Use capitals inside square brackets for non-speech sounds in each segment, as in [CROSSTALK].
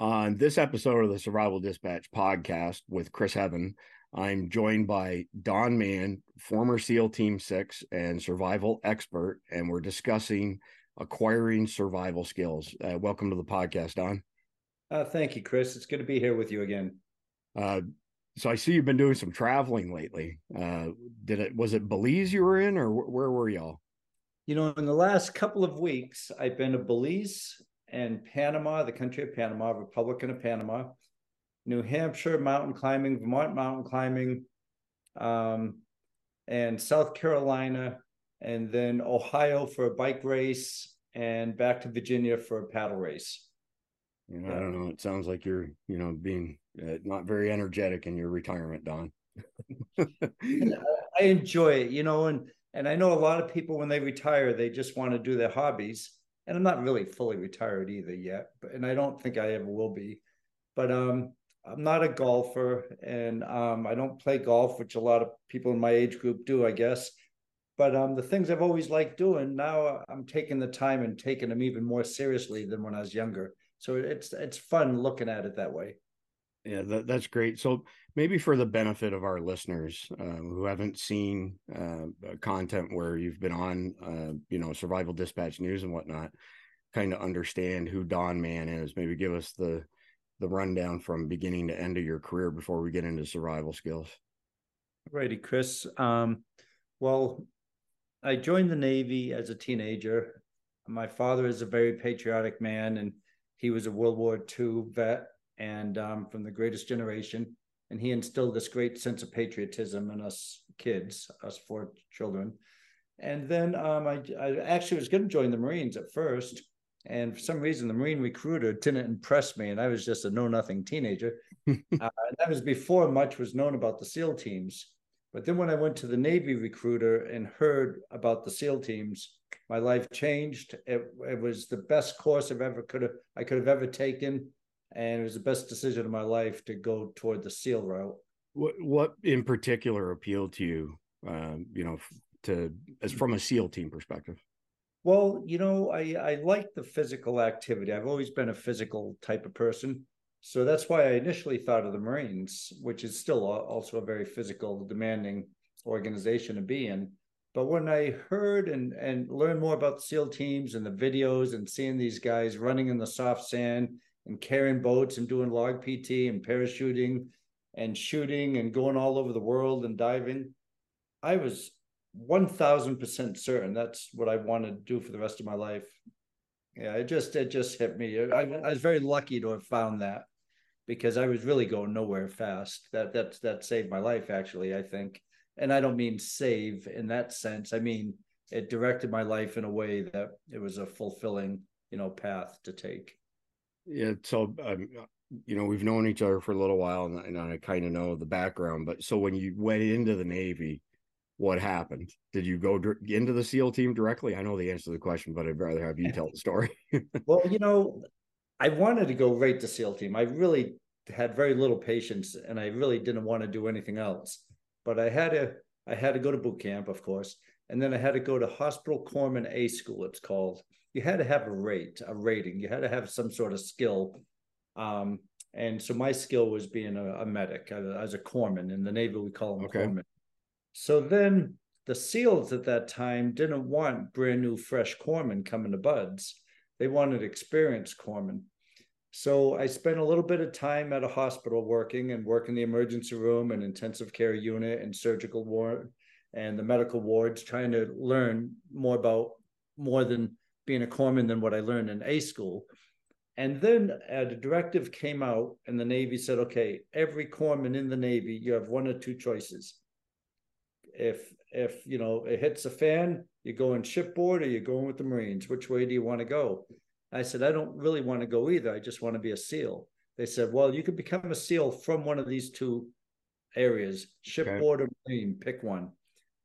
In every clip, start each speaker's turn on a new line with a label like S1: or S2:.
S1: On this episode of the Survival Dispatch podcast with Chris Heaven, I'm joined by Don Mann, former SEAL Team Six and survival expert, and we're discussing acquiring survival skills. Uh, welcome to the podcast, Don.
S2: Uh, thank you, Chris. It's good to be here with you again.
S1: Uh, so I see you've been doing some traveling lately. Uh, did it was it Belize you were in, or where were y'all?
S2: You know, in the last couple of weeks, I've been to Belize and Panama, the country of Panama, Republican of Panama, New Hampshire mountain climbing, Vermont mountain climbing, um, and South Carolina, and then Ohio for a bike race, and back to Virginia for a paddle race.
S1: You know, I don't know. It sounds like you're, you know, being uh, not very energetic in your retirement, Don. [LAUGHS]
S2: I enjoy it, you know, and and I know a lot of people when they retire, they just want to do their hobbies and I'm not really fully retired either yet, but and I don't think I ever will be. But um, I'm not a golfer, and um, I don't play golf, which a lot of people in my age group do, I guess. But um, the things I've always liked doing, now I'm taking the time and taking them even more seriously than when I was younger. So it's it's fun looking at it that way.
S1: Yeah, that, that's great. So maybe for the benefit of our listeners uh, who haven't seen uh, content where you've been on, uh, you know, Survival Dispatch News and whatnot, kind of understand who Don Mann is. Maybe give us the the rundown from beginning to end of your career before we get into survival skills.
S2: Righty, Chris. Um, well, I joined the Navy as a teenager. My father is a very patriotic man, and he was a World War II vet and um, from the greatest generation. And he instilled this great sense of patriotism in us kids, us four children. And then um, I, I actually was going to join the Marines at first. And for some reason, the Marine recruiter didn't impress me. And I was just a know nothing teenager. [LAUGHS] uh, that was before much was known about the SEAL teams. But then when I went to the Navy recruiter and heard about the SEAL teams, my life changed. It, it was the best course I've ever could have I could have ever taken and it was the best decision of my life to go toward the SEAL route.
S1: What what in particular appealed to you? Um, you know, to as from a SEAL team perspective.
S2: Well, you know, I I like the physical activity. I've always been a physical type of person. So that's why I initially thought of the Marines, which is still also a very physical, demanding organization to be in. But when I heard and and learned more about the SEAL teams and the videos and seeing these guys running in the soft sand and carrying boats and doing log PT and parachuting and shooting and going all over the world and diving. I was 1000% certain that's what I wanted to do for the rest of my life. Yeah, it just it just hit me. I, I was very lucky to have found that because I was really going nowhere fast. That that that saved my life actually, I think. And I don't mean save in that sense. I mean it directed my life in a way that it was a fulfilling, you know, path to take.
S1: Yeah. So, um, you know, we've known each other for a little while, and, and I kind of know the background. But so when you went into the Navy, what happened? Did you go into the SEAL team directly? I know the answer to the question, but I'd rather have you [LAUGHS] tell the story. [LAUGHS]
S2: well, you know, I wanted to go right to SEAL team. I really had very little patience, and I really didn't want to do anything else. But I had to, I had to go to boot camp, of course, and then I had to go to Hospital Corpsman A School. It's called, you had to have a rate, a rating. You had to have some sort of skill. Um, and so my skill was being a, a medic. I, I, was a corpsman in the Navy. We call them okay. corpsmen. So then the SEALs at that time didn't want brand new, fresh corpsmen coming to BUD/S. They wanted experienced corpsmen. So I spent a little bit of time at a hospital working and working the emergency room and intensive care unit and surgical ward and the medical wards, trying to learn more about more than being a corpsman than what I learned in A school. And then uh, a directive came out, and the Navy said, okay, every corpsman in the Navy, you have one or two choices. If if you know it hits a fan, you're going shipboard or you're going with the Marines. Which way do you want to go? I said, I don't really want to go either. I just want to be a SEAL. They said, well, you could become a SEAL from one of these two areas, shipboard okay. or Marine, pick one.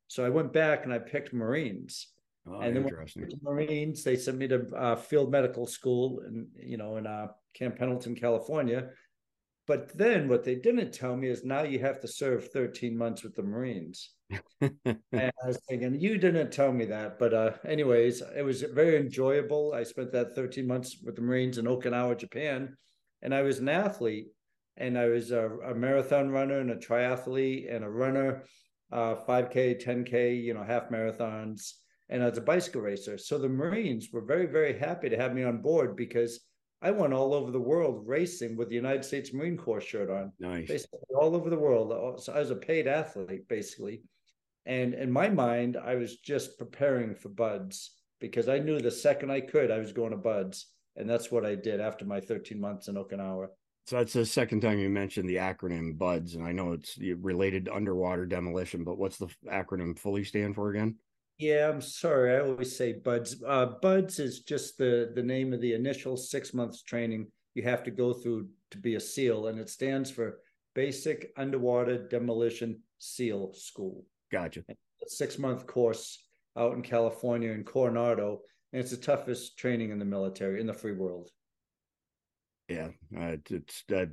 S2: So I went back and I picked Marines. Oh, and then. The Marines, they sent me to uh, field medical school, and you know, in uh, Camp Pendleton, California. But then what they didn't tell me is now you have to serve 13 months with the Marines. [LAUGHS] and I was thinking, you didn't tell me that. But uh, anyways, it was very enjoyable. I spent that 13 months with the Marines in Okinawa, Japan. and I was an athlete, and I was a, a marathon runner and a triathlete and a runner, uh, 5K, 10K, you know, half marathons, and as a bicycle racer. So the Marines were very, very happy to have me on board because I went all over the world racing with the United States Marine Corps shirt on.
S1: Nice.
S2: Basically all over the world. Uh, so I was a paid athlete, basically. And in my mind, I was just preparing for BUD/S because I knew the second I could, I was going to BUD/S. And that's what I did after my 13 months in Okinawa.
S1: So that's the second time you mentioned the acronym BUD/S, and I know it's related to underwater demolition, but what's the acronym fully stand for again?
S2: Yeah, I'm sorry. I always say BUD/S. Uh, BUD/S is just the the name of the initial six months training you have to go through to be a SEAL, and it stands for Basic Underwater Demolition SEAL School.
S1: Gotcha.
S2: six month course out in California in Coronado, and it's the toughest training in the military in the free world.
S1: Yeah, uh, it's uh,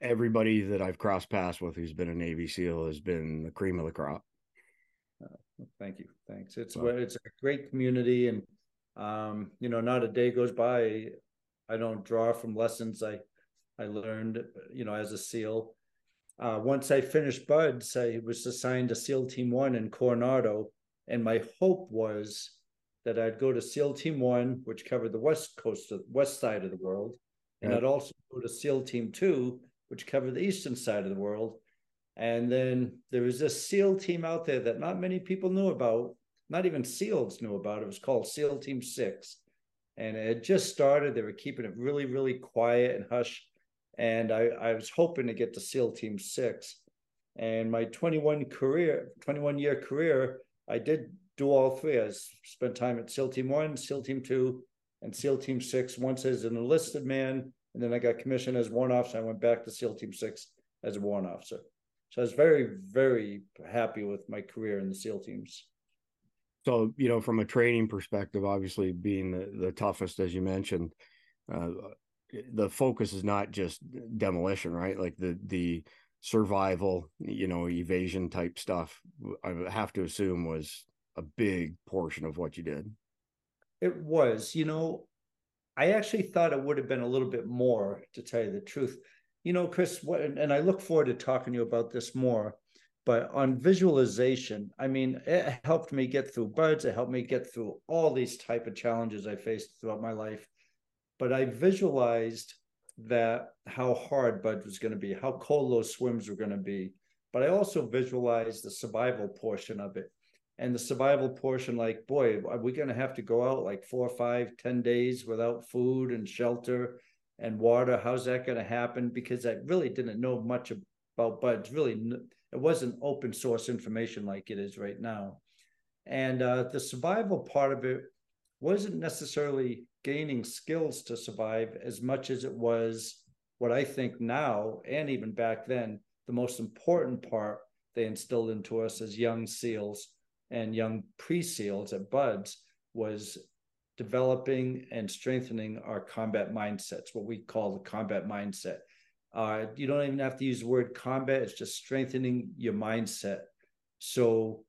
S1: everybody that I've crossed paths with who's been a Navy SEAL has been the cream of the crop.
S2: Thank you, thanks. It's it's a great community, and um, you know, not a day goes by I don't draw from lessons I I learned, you know, as a SEAL. Uh, once I finished BUD/S, I was assigned to SEAL Team One in Coronado, and my hope was that I'd go to SEAL Team One, which covered the west coast, of, west side of the world, and I'd also go to SEAL Team Two, which covered the eastern side of the world. And then there was this SEAL team out there that not many people knew about, not even SEALs knew about. It was called SEAL Team Six, and it just started. They were keeping it really, really quiet and hush. And I, I was hoping to get to SEAL Team Six. And my 21 career, 21 year career, I did do all three. I spent time at SEAL Team One, SEAL Team Two, and SEAL Team Six. Once as an enlisted man, and then I got commissioned as warrant officer. I went back to SEAL Team Six as a warrant officer. So I was very, very happy with my career in the SEAL teams.
S1: So you know, from a training perspective, obviously being the, the toughest, as you mentioned, uh, the focus is not just demolition, right? Like the the survival, you know, evasion type stuff. I have to assume was a big portion of what you did.
S2: It was, you know, I actually thought it would have been a little bit more, to tell you the truth. You know, Chris, what, and I look forward to talking to you about this more. But on visualization, I mean, it helped me get through BUD/S. It helped me get through all these type of challenges I faced throughout my life. But I visualized that how hard BUD was going to be, how cold those swims were going to be. But I also visualized the survival portion of it and the survival portion like boy are we going to have to go out like four five ten days without food and shelter and water how's that going to happen? Because i really didn't know much about BUD/S really it wasn't open source information like it is right now. And uh, the survival part of it wasn't necessarily gaining skills to survive as much as it was what i think now and even back then the most important part they instilled into us as young seals and young pre-SEALs at BUD/S was developing and strengthening our combat mindsets, what we call the combat mindset. Uh, you don't even have to use the word combat, it's just strengthening your mindset. So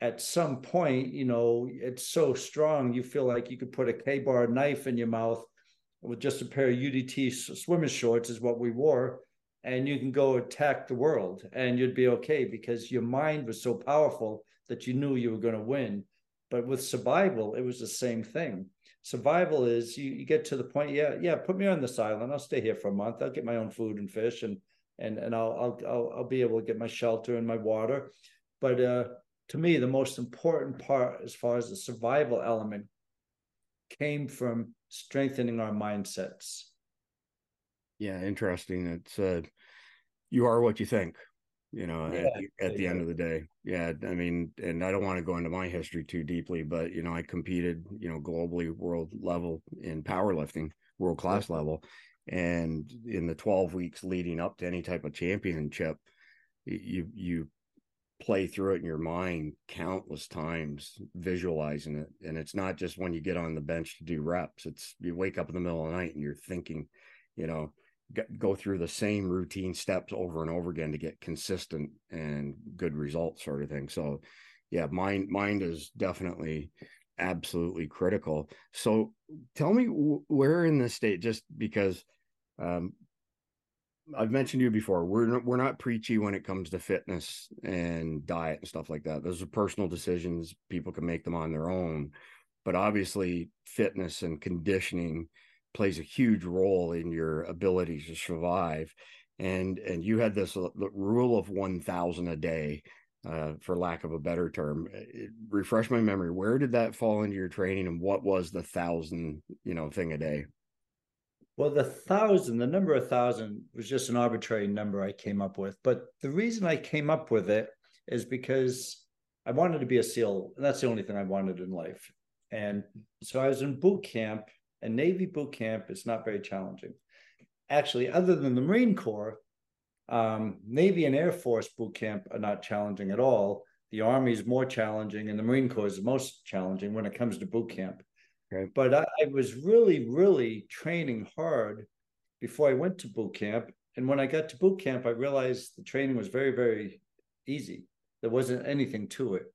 S2: at some point, you know, it's so strong, you feel like you could put a KA-BAR knife in your mouth with just a pair of UDT swimming shorts, is what we wore, and you can go attack the world and you'd be okay because your mind was so powerful that you knew you were going to win. But with survival, it was the same thing. Survival is you, you get to the point, yeah, yeah, put me on this island. I'll stay here for a month. I'll get my own food and fish and and and I'll I'll I'll, I'll be able to get my shelter and my water. But uh, to me, the most important part, as far as the survival element, came from strengthening our mindsets.
S1: Yeah, interesting. It's uh, you are what you think you know yeah, at, at the end of the day. Yeah i mean and i don't want to go into my history too deeply but you know i competed you know globally world level in powerlifting world class level. And in the 12 weeks leading up to any type of championship you you play through it in your mind countless times visualizing it. And it's not just when you get on the bench to do reps. It's you wake up in the middle of the night and you're thinking you know go through the same routine steps over and over again to get consistent and good results sort of thing so yeah mind mind is definitely absolutely critical so tell me where in the state just because Um, I've mentioned you before. We're we're not preachy when it comes to fitness and diet and stuff like that. Those are personal decisions. People can make them on their own, but obviously, fitness and conditioning plays a huge role in your ability to survive. And and you had this uh, rule of one thousand a day, uh, for lack of a better term. It, refresh my memory. Where did that fall into your training, and what was the thousand you know thing a day?
S2: Well, the thousand, the number of thousand was just an arbitrary number I came up with. But the reason I came up with it is because I wanted to be a SEAL, and that's the only thing I wanted in life. And so I was in boot camp, and Navy boot camp is not very challenging. Actually, other than the Marine Corps, um, Navy and Air Force boot camp are not challenging at all. The Army is more challenging, and the Marine Corps is the most challenging when it comes to boot camp. Okay. But I, I was really, really training hard before I went to boot camp. And when I got to boot camp, I realized the training was very, very easy. There wasn't anything to it.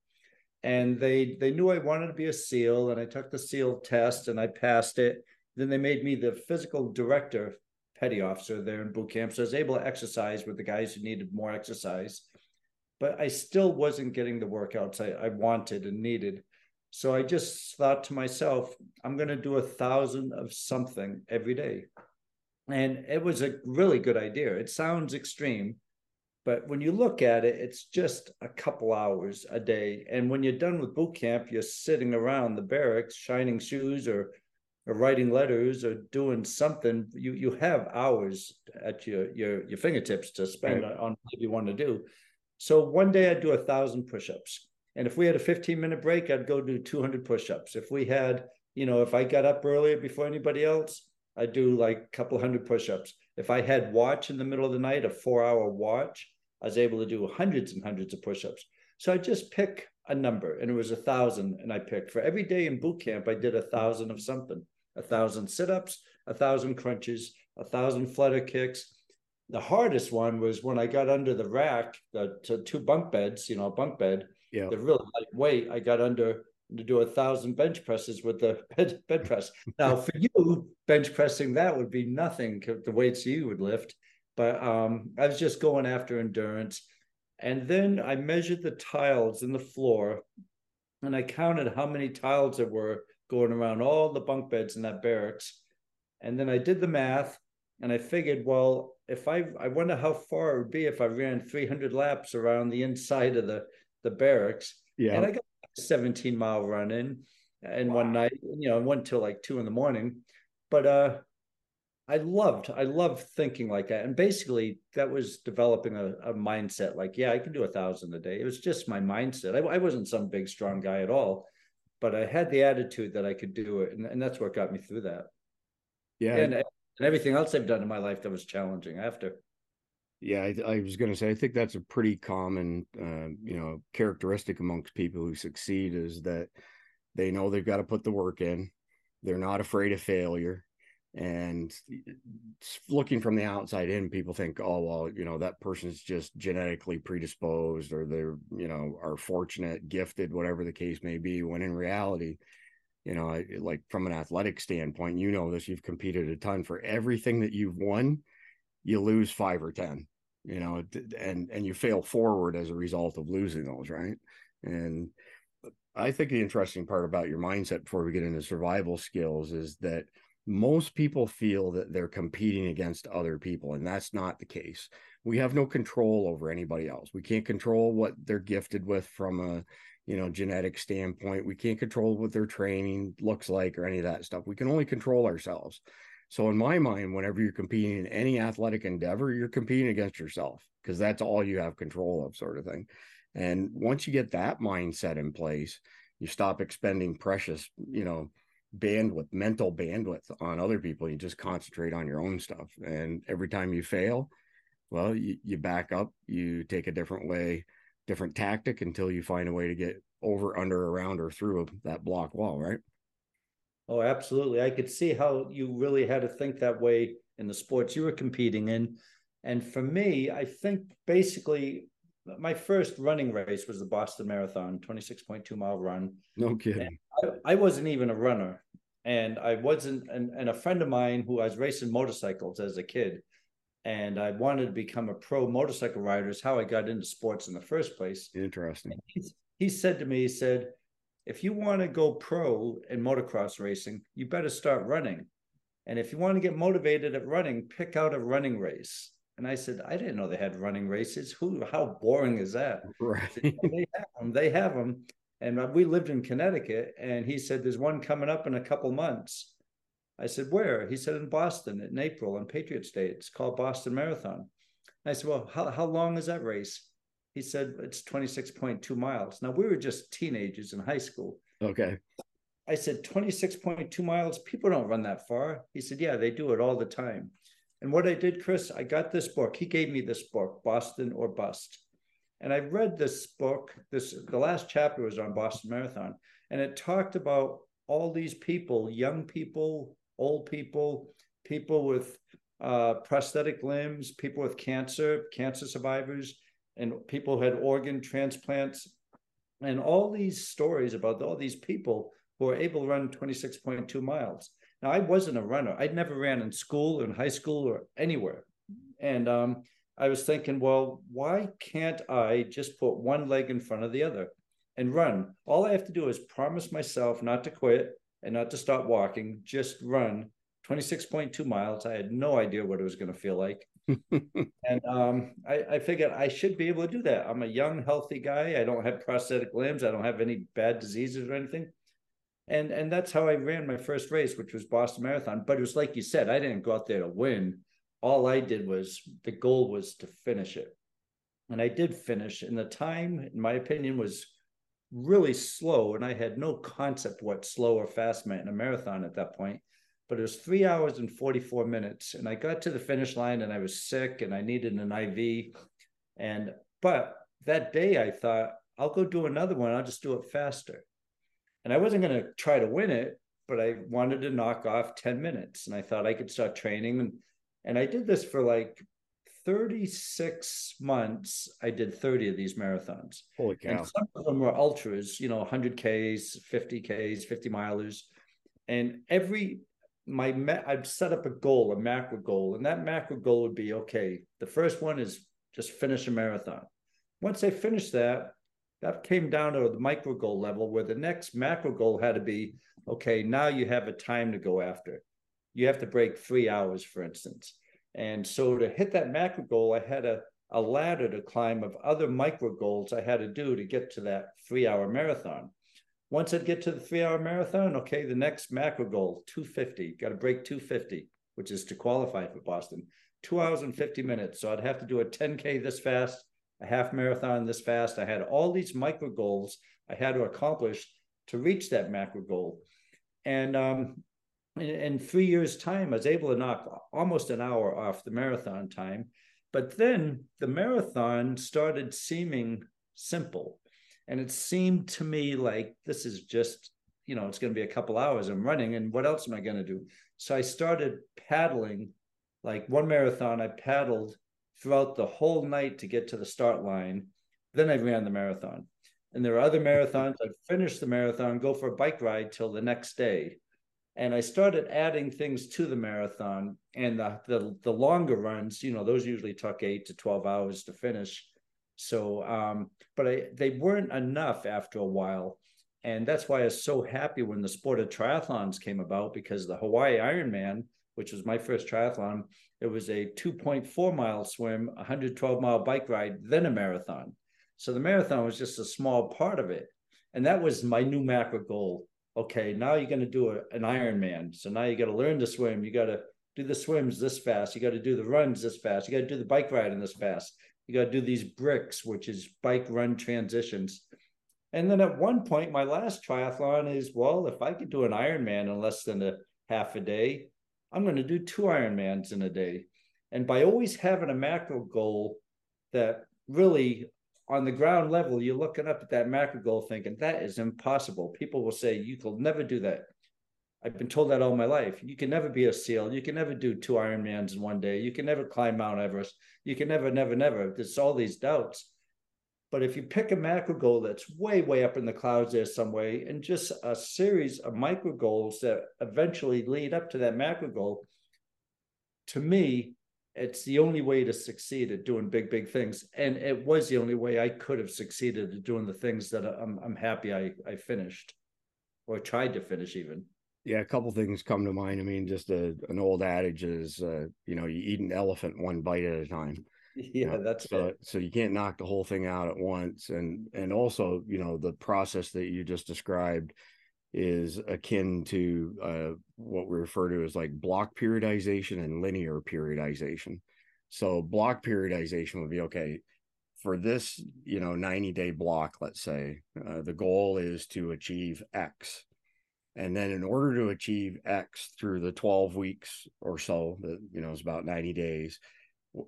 S2: And they they knew I wanted to be a SEAL, and I took the SEAL test and I passed it. Then they made me the physical director, petty officer there in boot camp. So I was able to exercise with the guys who needed more exercise. But I still wasn't getting the workouts I, I wanted and needed. So I just thought to myself, I'm going to do a thousand of something every day. And it was a really good idea. It sounds extreme, but when you look at it, it's just a couple hours a day. And when you're done with boot camp, you're sitting around the barracks, shining shoes or or writing letters or doing something. You you have hours at your your your fingertips to spend right. on what you want to do. So one day I'd do a thousand push-ups and if we had a 15 minute break, I'd go do 200 push ups. If we had, you know, if I got up earlier before anybody else, I'd do like a couple hundred push ups. If I had watch in the middle of the night, a four hour watch, I was able to do hundreds and hundreds of push ups. So I just pick a number and it was a thousand. And I picked for every day in boot camp, I did a thousand of something a thousand sit ups, a thousand crunches, a thousand flutter kicks. The hardest one was when I got under the rack, the two bunk beds, you know, a bunk bed yeah. the really lightweight, I got under to do a thousand bench presses with the [LAUGHS] bed, bed press. Now, for you, bench pressing that would be nothing the weights you would lift. But um, I was just going after endurance. And then I measured the tiles in the floor and I counted how many tiles there were going around all the bunk beds in that barracks. And then I did the math and I figured, well, if I, I wonder how far it would be if I ran 300 laps around the inside of the the barracks. Yeah. And I got a 17 mile run in and wow. one night, you know, I went till like two in the morning. But uh I loved, I loved thinking like that. And basically that was developing a, a mindset like, yeah, I can do a thousand a day. It was just my mindset. I, I, wasn't some big, strong guy at all, but I had the attitude that I could do it. And, and that's what got me through that. Yeah. And, and everything else I've done in my life that was challenging after.
S1: Yeah, I, I was going to say, I think that's a pretty common, uh, you know, characteristic amongst people who succeed is that they know they've got to put the work in. They're not afraid of failure. And looking from the outside in, people think, oh, well, you know, that person's just genetically predisposed or they're, you know, are fortunate, gifted, whatever the case may be. When in reality, you know, like from an athletic standpoint, you know this, you've competed a ton for everything that you've won, you lose five or 10 you know and and you fail forward as a result of losing those right and i think the interesting part about your mindset before we get into survival skills is that most people feel that they're competing against other people and that's not the case. We have no control over anybody else. We can't control what they're gifted with from a you know genetic standpoint. We can't control what their training looks like or any of that stuff. We can only control ourselves. So in my mind, whenever you're competing in any athletic endeavor, you're competing against yourself because that's all you have control of, sort of thing. And once you get that mindset in place, you stop expending precious, you know, bandwidth, mental bandwidth on other people. You just concentrate on your own stuff. And every time you fail, well, you, you back up, you take a different way, different tactic until you find a way to get over, under, around, or through that block wall, right?
S2: Oh, absolutely. I could see how you really had to think that way in the sports you were competing in. And for me, I think basically my first running race was the Boston Marathon, 26.2 mile run.
S1: No kidding.
S2: I, I, wasn't even a runner. and I wasn't, and, and a friend of mine who I was racing motorcycles as a kid, and I wanted to become a pro motorcycle rider is how I got into sports in the first place.
S1: Interesting.
S2: He, he said to me, he said, if you want to go pro in motocross racing, you better start running. And if you want to get motivated at running, pick out a running race. And I said, I didn't know they had running races. Who? How boring is that? [LAUGHS]
S1: Right.
S2: Said, they have them. They have them. And uh, we lived in Connecticut, and he said, "There's one coming up in a couple months." I said, "Where?" He said, "In Boston in April on Patriots Day. It's called Boston Marathon." I said, "Well, how how long is that race?" He said, "It's 26.2 miles." Now we were just teenagers in high school.
S1: Okay.
S2: I said, 26.2 miles. People don't run that far. He said, Yeah, they do it all the time. And what I did, Chris, I got this book. He gave me this book, Boston or Bust. And I read this book. This the last chapter was on Boston Marathon, and it talked about all these people, young people, old people, people with uh, prosthetic limbs, people with cancer, cancer survivors, and people who had organ transplants, and all these stories about all these people who are able to run 26.2 miles. Now, I wasn't a runner. I'd never ran in school, or in high school, or anywhere. And um, I was thinking, well, why can't I just put one leg in front of the other and run? All I have to do is promise myself not to quit and not to stop walking, just run 26.2 miles. I had no idea what it was going to feel like. [LAUGHS] and um, I, I figured I should be able to do that. I'm a young, healthy guy. I don't have prosthetic limbs. I don't have any bad diseases or anything and and that's how I ran my first race, which was Boston Marathon. But it was like you said, I didn't go out there to win. All I did was the goal was to finish it, and I did finish. And the time, in my opinion, was really slow, and I had no concept what slow or fast meant in a marathon at that point. But it was three hours and forty four minutes, and I got to the finish line, and I was sick, and I needed an IV, and but that day I thought I'll go do another one. I'll just do it faster and I wasn't going to try to win it, but I wanted to knock off 10 minutes. And I thought I could start training. And, and I did this for like 36 months. I did 30 of these marathons.
S1: Holy cow.
S2: And some of them were ultras, you know, 100Ks, 50Ks, 50 milers. And every, my, I'd set up a goal, a macro goal. And that macro goal would be okay, the first one is just finish a marathon. Once I finish that, that came down to the micro goal level where the next macro goal had to be okay now you have a time to go after you have to break three hours for instance. And so to hit that macro goal i had a, a ladder to climb of other micro goals i had to do to get to that three hour marathon. Once i get to the three hour marathon okay the next macro goal 250 got to break 250 which is to qualify for boston two hours and 50 minutes. So i'd have to do a 10k this fast a half marathon this fast. I had all these micro goals I had to accomplish to reach that macro goal. And um, in, in three years' time, I was able to knock almost an hour off the marathon time. But then the marathon started seeming simple. And it seemed to me like this is just, you know, it's going to be a couple hours. I'm running, and what else am I going to do? So I started paddling. Like one marathon, I paddled throughout the whole night to get to the start line. Then I ran the marathon. And there are other marathons. I'd finish the marathon, go for a bike ride till the next day. And I started adding things to the marathon and the, the, the longer runs, you know, those usually took eight to 12 hours to finish. So, um, but I, they weren't enough after a while. And that's why I was so happy when the sport of triathlons came about because the Hawaii Ironman, which was my first triathlon, it was a 2.4 mile swim, 112 mile bike ride, then a marathon. So the marathon was just a small part of it. And that was my new macro goal. Okay, now you're going to do a, an Ironman. So now you got to learn to swim. You got to do the swims this fast. You got to do the runs this fast. You got to do the bike riding this fast. You got to do these bricks, which is bike run transitions. And then at one point, my last triathlon is well, if I could do an Ironman in less than a half a day, I'm going to do two Ironmans in a day. And by always having a macro goal that really on the ground level, you're looking up at that macro goal thinking that is impossible. People will say, you will never do that. I've been told that all my life. You can never be a SEAL. You can never do two Ironmans in one day. You can never climb Mount Everest. You can never, never, never. There's all these doubts. But if you pick a macro goal that's way, way up in the clouds there some way, and just a series of micro goals that eventually lead up to that macro goal, to me, it's the only way to succeed at doing big, big things. And it was the only way I could have succeeded at doing the things that I'm, I'm happy I, I finished or tried to finish even.
S1: Yeah, a couple things come to mind. I mean, just a, an old adage is, uh, you know, you eat an elephant one bite at a time. [LAUGHS]
S2: Yeah, that's
S1: so.
S2: it.
S1: So you can't knock the whole thing out at once, and and also, you know, the process that you just described is akin to uh, what we refer to as like block periodization and linear periodization. So block periodization would be okay for this, you know, 90 day block, let's say, uh, the goal is to achieve X. And then in order to achieve X through the 12 weeks or so, that, you know, is about 90 days,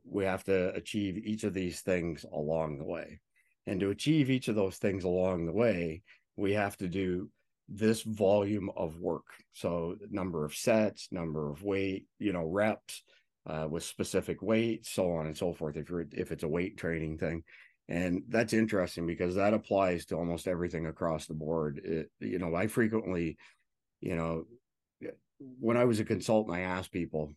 S1: we have to achieve each of these things along the way. And to achieve each of those things along the way, we have to do this volume of work. So number of sets, number of weight, you know, reps uh, with specific weight, so on and so forth. If you're if it's a weight training thing, and that's interesting because that applies to almost everything across the board. It, you know, I frequently, you know, when I was a consultant, I asked people,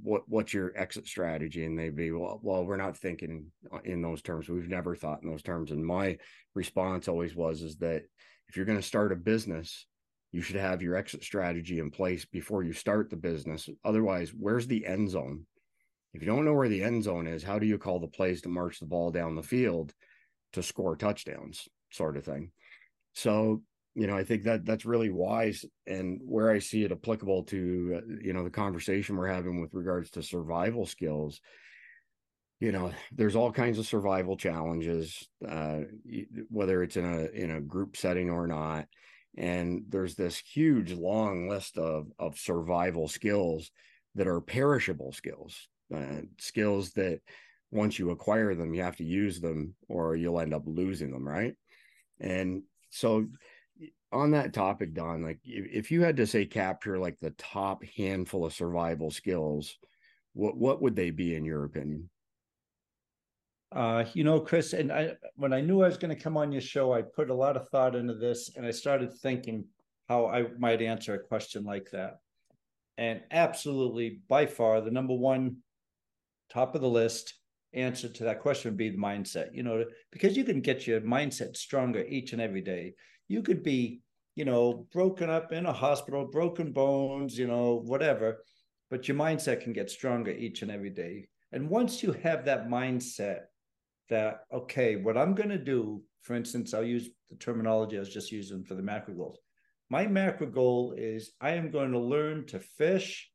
S1: what what's your exit strategy? And they'd be well well we're not thinking uh, in those terms. We've never thought in those terms. And my response always was is that if you're going to start a business you should have your exit strategy in place before you start the business. Otherwise where's the end zone? If you don't know where the end zone is how do you call the plays to march the ball down the field to score touchdowns sort of thing? So you know i think that that's really wise and where i see it applicable to uh, you know the conversation we're having with regards to survival skills you know there's all kinds of survival challenges uh, whether it's in a in a group setting or not. And there's this huge long list of of survival skills that are perishable skills uh, skills that once you acquire them you have to use them or you'll end up losing them right? And so on that topic, Don, like if you had to say capture like the top handful of survival skills, what what would they be in your opinion?
S2: Uh, you know, Chris, and I when I knew I was going to come on your show, I put a lot of thought into this, and I started thinking how I might answer a question like that. And absolutely, by far, the number one top of the list answer to that question would be the mindset. You know, because you can get your mindset stronger each and every day you could be, you know, broken up in a hospital, broken bones, you know, whatever, but your mindset can get stronger each and every day. And once you have that mindset that, okay, what I'm going to do, for instance, I'll use the terminology I was just using for the macro goals. My macro goal is I am going to learn to fish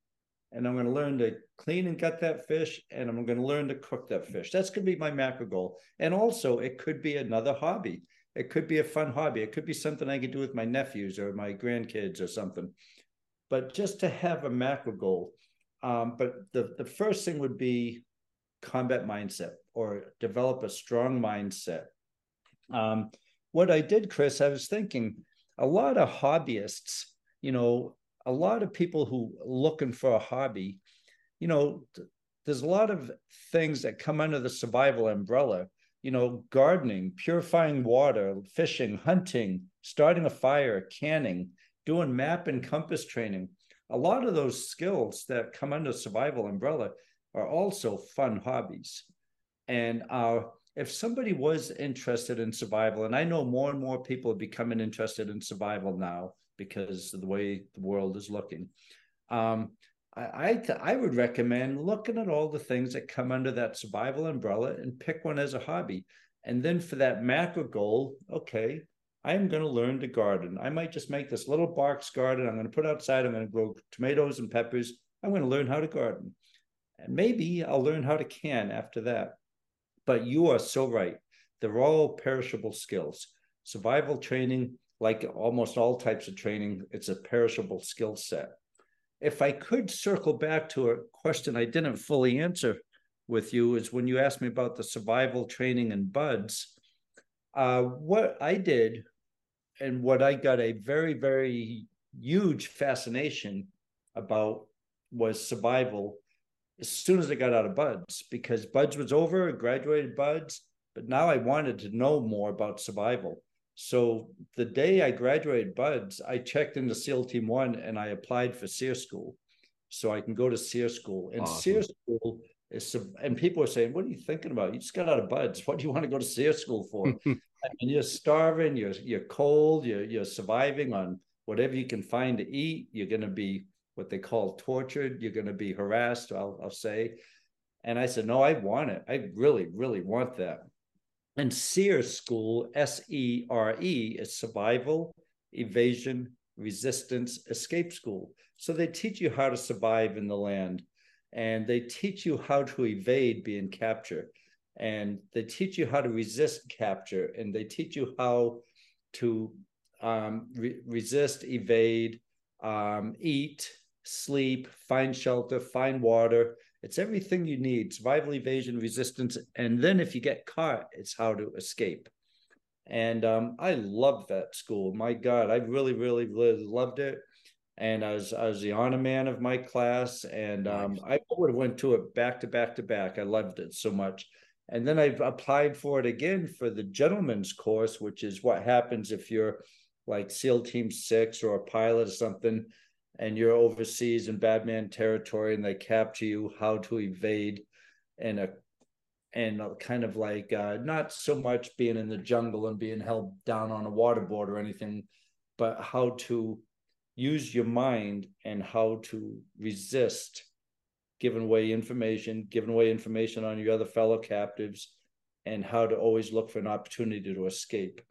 S2: and I'm going to learn to clean and gut that fish and I'm going to learn to cook that fish. That's going to be my macro goal. And also, it could be another hobby. It could be a fun hobby. It could be something I could do with my nephews or my grandkids or something. But just to have a macro goal. Um, but the, the first thing would be combat mindset or develop a strong mindset. Um, what I did, Chris, I was thinking a lot of hobbyists, you know, a lot of people who looking for a hobby, you know, there's a lot of things that come under the survival umbrella you know, gardening, purifying water, fishing, hunting, starting a fire, canning, doing map and compass training. A lot of those skills that come under survival umbrella are also fun hobbies. And uh, if somebody was interested in survival, and I know more and more people are becoming interested in survival now because of the way the world is looking. Um, I, I, would recommend looking at all the things that come under that survival umbrella and pick one as a hobby. And then for that macro goal, okay, I'm going to learn to garden. I might just make this little box garden. I'm going to put outside. I'm going to grow tomatoes and peppers. I'm going to learn how to garden. And maybe I'll learn how to can after that. But you are so right. They're all perishable skills. Survival training, like almost all types of training, it's a perishable skill set if I could circle back to a question I didn't fully answer with you, is when you asked me about the survival training and BUD/S. Uh, what I did and what I got a very, very huge fascination about was survival as soon as I got out of BUD/S because BUD/S was over, graduated BUD/S, but now I wanted to know more about survival. So the day I graduated BUD/S, I checked into SEAL Team One and I applied for SERE School, so I can go to SERE School. And awesome. SERE School is, and people are saying, "What are you thinking about? You just got out of BUD/S. What do you want to go to SERE School for?" [LAUGHS] I mean, you're starving, you're you're cold, you're you're surviving on whatever you can find to eat. You're going to be what they call tortured. You're going to be harassed. I'll I'll say. And I said, no, I want it. I really, really want that. And SERE School, S E R E, is Survival, Evasion, Resistance, Escape School. So they teach you how to survive in the land and they teach you how to evade being captured and they teach you how to resist capture and they teach you how to um, re- resist, evade, um, eat, sleep, find shelter, find water, it's everything you need survival, evasion, resistance. And then if you get caught, it's how to escape. And um, I loved that school. My God, I really, really, really loved it. And I was I was the honor man of my class, and um, I would have went to it back to back to back. I loved it so much. And then I applied for it again for the gentleman's course, which is what happens if you're like SEAL Team Six or a pilot or something and you're overseas in bad man territory and they capture you how to evade and a and kind of like uh, not so much being in the jungle and being held down on a waterboard or anything but how to use your mind and how to resist giving away information giving away information on your other fellow captives and how to always look for an opportunity to escape.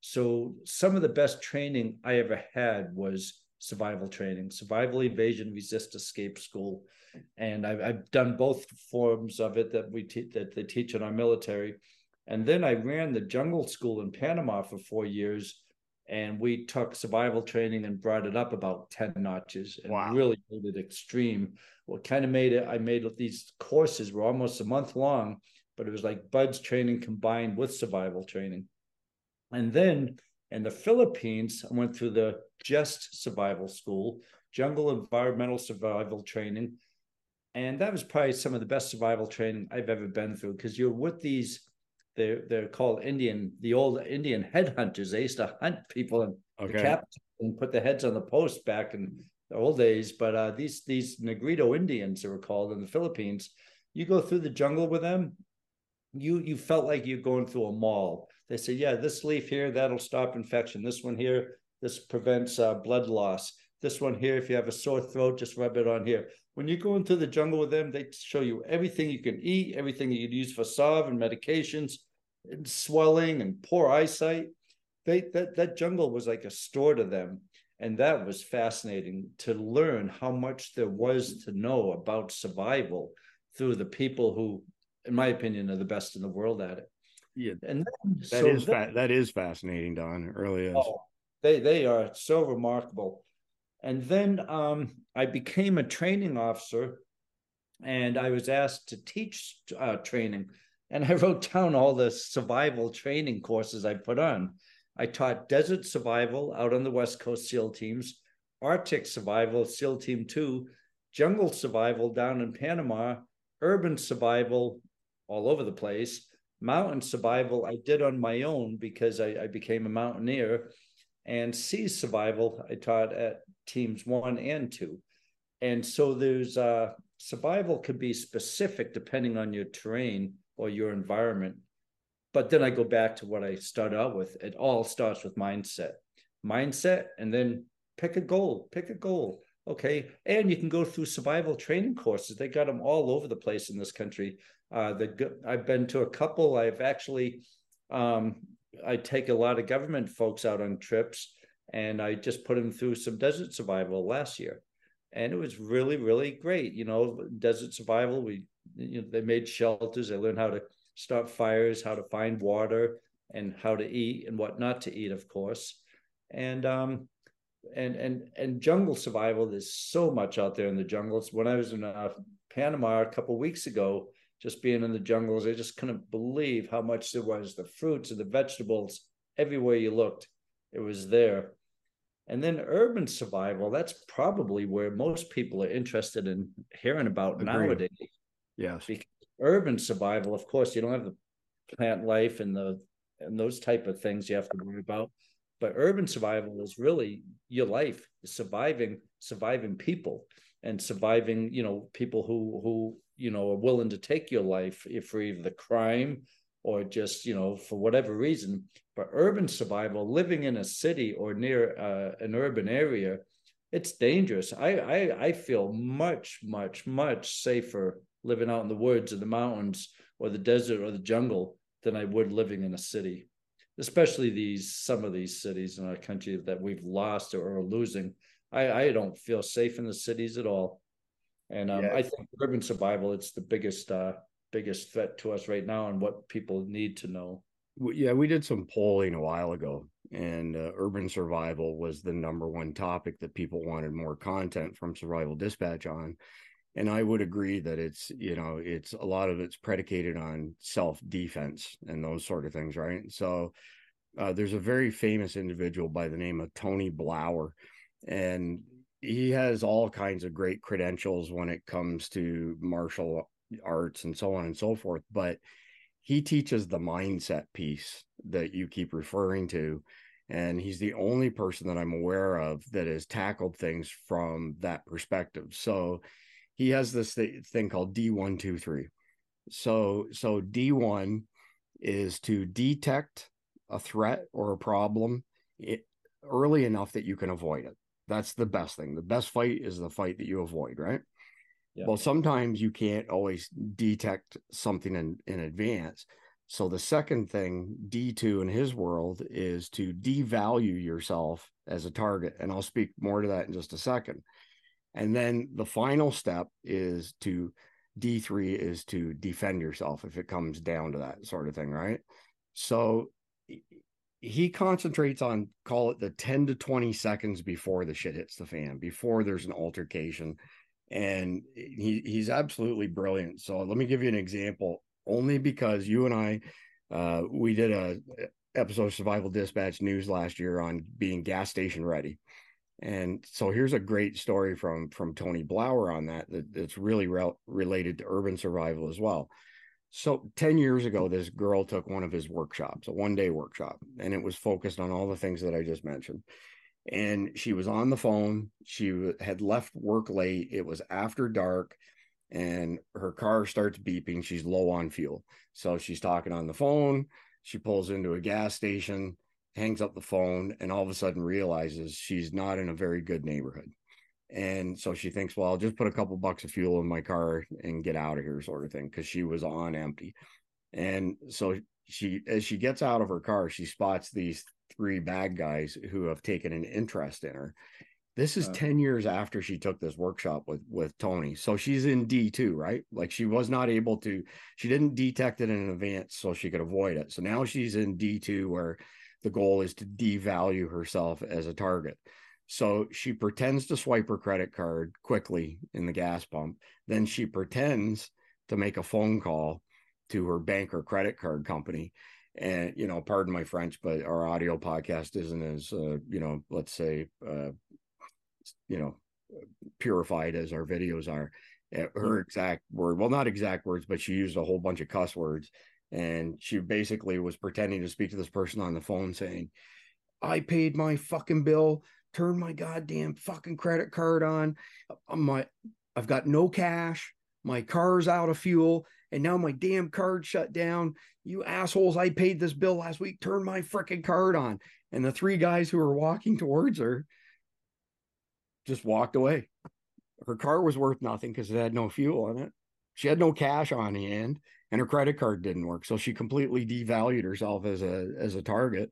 S2: So some of the best training i ever had was survival training, survival evasion resist escape school, and I've, I've done both forms of it that we te- that they teach in our military, and then I ran the jungle school in Panama for four years, and we took survival training and brought it up about ten notches and wow. really made it extreme. What kind of made it? I made these courses were almost a month long, but it was like BUD/S training combined with survival training, and then in the Philippines, I went through the JEST Survival School, Jungle Environmental Survival Training. And that was probably some of the best survival training I've ever been through because you're with these, they're, they're called Indian, the old Indian headhunters. They used to hunt people and okay. and put the heads on the post back in the old days. But uh, these, these Negrito Indians, they were called in the Philippines, you go through the jungle with them, you you felt like you're going through a mall. They say, yeah, this leaf here, that'll stop infection. This one here, this prevents uh, blood loss. This one here, if you have a sore throat, just rub it on here. When you go into the jungle with them, they show you everything you can eat, everything you can use for salve and medications, and swelling and poor eyesight. They that that jungle was like a store to them, and that was fascinating to learn how much there was to know about survival through the people who, in my opinion, are the best in the world at it.
S1: Yeah, and then, that so is then, fa- that is fascinating, Don. It really is. Oh,
S2: they they are so remarkable. And then um, I became a training officer, and I was asked to teach uh, training. And I [LAUGHS] wrote down all the survival training courses I put on. I taught desert survival out on the West Coast SEAL teams, Arctic survival, SEAL Team 2, jungle survival down in Panama, urban survival all over the place, mountain survival I did on my own because I, I became a mountaineer and sea survival I taught at teams one and two. And so there's uh, survival could be specific depending on your terrain or your environment. But then I go back to what I started out with. It all starts with mindset, mindset, and then pick a goal, pick a goal. Okay. And you can go through survival training courses. They got them all over the place in this country. Uh, the, I've been to a couple. I've actually um, I take a lot of government folks out on trips, and I just put them through some desert survival last year, and it was really really great. You know, desert survival. We you know, they made shelters. They learned how to start fires, how to find water, and how to eat and what not to eat, of course. And um, and and and jungle survival. There's so much out there in the jungles. When I was in uh, Panama a couple weeks ago, just being in the jungles, I just couldn't believe how much there was the fruits and the vegetables everywhere you looked, it was there. And then urban survival, that's probably where most people are interested in hearing about Agreed. nowadays.
S1: Yes.
S2: Because urban survival, of course, you don't have the plant life and the and those type of things you have to worry about. But urban survival is really your life, surviving surviving people and surviving, you know, people who who you know are willing to take your life if for either the crime or just you know for whatever reason. But urban survival, living in a city or near uh, an urban area, it's dangerous. I, I I feel much much much safer living out in the woods or the mountains or the desert or the jungle than I would living in a city, especially these some of these cities in our country that we've lost or are losing. I, I don't feel safe in the cities at all. And um, yeah. I think urban survival it's the biggest uh, biggest threat to us right now and what people need to know.
S1: Yeah, we did some polling a while ago, and uh, urban survival was the number one topic that people wanted more content from Survival Dispatch on and i would agree that it's you know it's a lot of it's predicated on self defense and those sort of things right so uh, there's a very famous individual by the name of tony blauer and he has all kinds of great credentials when it comes to martial arts and so on and so forth but he teaches the mindset piece that you keep referring to and he's the only person that i'm aware of that has tackled things from that perspective so he has this th- thing called D123. So so D1 is to detect a threat or a problem early enough that you can avoid it. That's the best thing. The best fight is the fight that you avoid, right? Yeah. Well, sometimes you can't always detect something in, in advance. So the second thing, D2 in his world, is to devalue yourself as a target. And I'll speak more to that in just a second. And then the final step is to D3 is to defend yourself if it comes down to that sort of thing, right? So he concentrates on call it the 10 to 20 seconds before the shit hits the fan, before there's an altercation. And he, he's absolutely brilliant. So let me give you an example, only because you and I, uh, we did a episode of Survival Dispatch News last year on being gas station ready. And so here's a great story from from Tony Blauer on that that it's really re- related to urban survival as well. So 10 years ago, this girl took one of his workshops, a one day workshop, and it was focused on all the things that I just mentioned. And she was on the phone. She had left work late. It was after dark, and her car starts beeping. She's low on fuel. So she's talking on the phone. She pulls into a gas station hangs up the phone, and all of a sudden realizes she's not in a very good neighborhood. And so she thinks, well, I'll just put a couple bucks of fuel in my car and get out of here, sort of thing, because she was on empty. And so she, as she gets out of her car, she spots these three bad guys who have taken an interest in her. This is uh, 10 years after she took this workshop with with Tony. So she's in D2, right? Like she was not able to she didn't detect it in advance so she could avoid it. So now she's in D2 where the goal is to devalue herself as a target. So she pretends to swipe her credit card quickly in the gas pump. Then she pretends to make a phone call to her bank or credit card company. And, you know, pardon my French, but our audio podcast isn't as, uh, you know, let's say, uh, you know, purified as our videos are. Her mm-hmm. exact word, well, not exact words, but she used a whole bunch of cuss words and she basically was pretending to speak to this person on the phone saying i paid my fucking bill turn my goddamn fucking credit card on. My i've got no cash. My car's out of fuel and now my damn card shut down. You assholes i paid this bill last week. Turn my freaking card on. And the three guys who were walking towards her just walked away. Her car was worth nothing because it had no fuel in it. She had no cash on hand and her credit card didn't work. So she completely devalued herself as a as a target.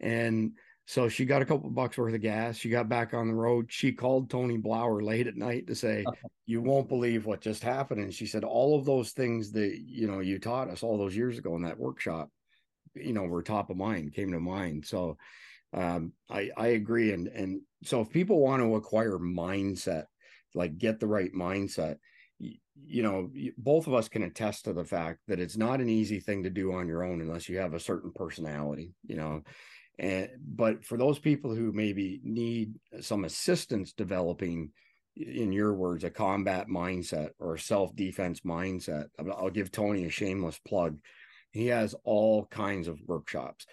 S1: And so she got a couple bucks worth of gas. She got back on the road. She called Tony Blauer late at night to say, "You won't believe what just happened." And she said, "All of those things that you know you taught us all those years ago in that workshop, you know, were top of mind, came to mind." So um, I I agree. And and so if people want to acquire mindset, like get the right mindset, you know, both of us can attest to the fact that it's not an easy thing to do on your own unless you have a certain personality, you know. And but for those people who maybe need some assistance developing, in your words, a combat mindset or self defense mindset, I'll give Tony a shameless plug. he has all kinds of workshops.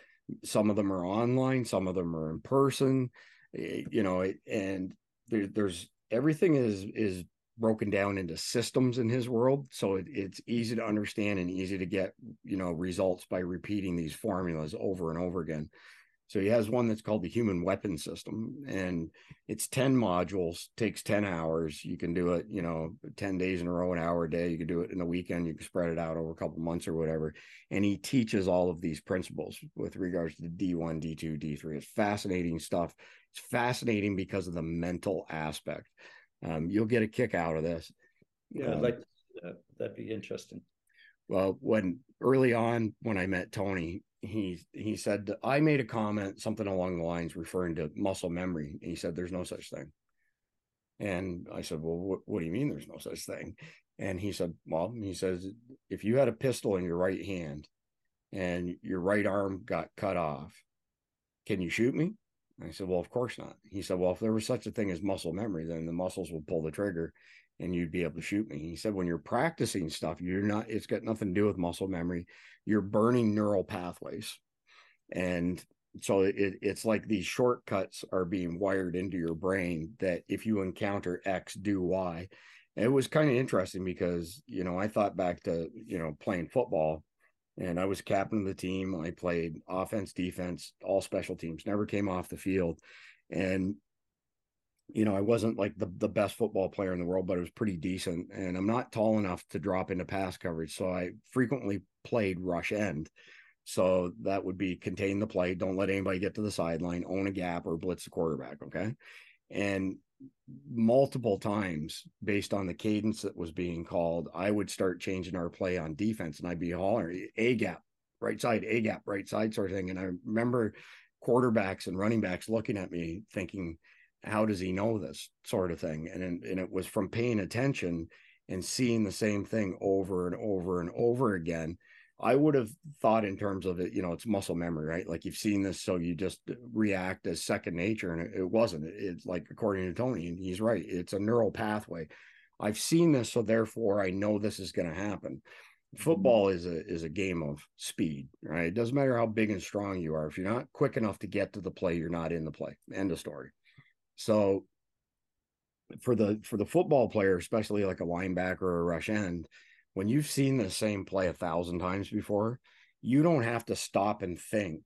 S1: Some of them are online, some of them are in person, eh, you know, and there, there's everything is is broken down into systems in his world so it, it's easy to understand and easy to get you know results by repeating these formulas over and over again so he has one that's called the human weapon system and it's 10 modules takes 10 hours. You can do it you know 10 days in a row an hour a day. You can do it in a weekend. You can spread it out over a couple months or whatever. And he teaches all of these principles with regards to d1 d2 d3 it's fascinating stuff. It's fascinating because of the mental aspect. Um, you'll get a kick out of this.
S2: Yeah, um, like that. That'd be interesting.
S1: Well, when early on when I met Tony, he he said I made a comment something along the lines referring to muscle memory. He said there's no such thing. And I said, well, what, what do you mean there's no such thing? And he said, well, he says if you had a pistol in your right hand and your right arm got cut off, can you shoot me? I said, Well, of course not. He said, Well, if there was such a thing as muscle memory, then the muscles would pull the trigger and you'd be able to shoot me. He said, When you're practicing stuff, you're not, it's got nothing to do with muscle memory. You're burning neural pathways. And so it, it's like these shortcuts are being wired into your brain that if you encounter X, do Y. It was kind of interesting because, you know, I thought back to, you know, playing football and I was captain of the team. I played offense, defense, all special teams, never came off the field. And, you know, I wasn't like the, the best football player in the world, but it was pretty decent. And I'm not tall enough to drop into pass coverage. So I frequently played rush end. So that would be contain the play, don't let anybody get to the sideline, own a gap, or blitz the quarterback. Okay. And multiple times based on the cadence that was being called, I would start changing our play on defense and I'd be hollering a gap, right side, a gap, right side sort of thing. And I remember quarterbacks and running backs looking at me thinking, how does he know this sort of thing? And, and it was from paying attention and seeing the same thing over and over and over again I would have thought in terms of it, you know, it's muscle memory, right? Like you've seen this, so you just react as second nature, and it, it wasn't. It's like according to Tony, and he's right. It's a neural pathway. I've seen this, so therefore I know this is going to happen. Mm-hmm. Football is a is a game of speed, right? It doesn't matter how big and strong you are. If you're not quick enough to get to the play, you're not in the play. End of story. So for the for the football player, especially like a linebacker or a rush end, when you've seen the same play a thousand times before, you don't have to stop and think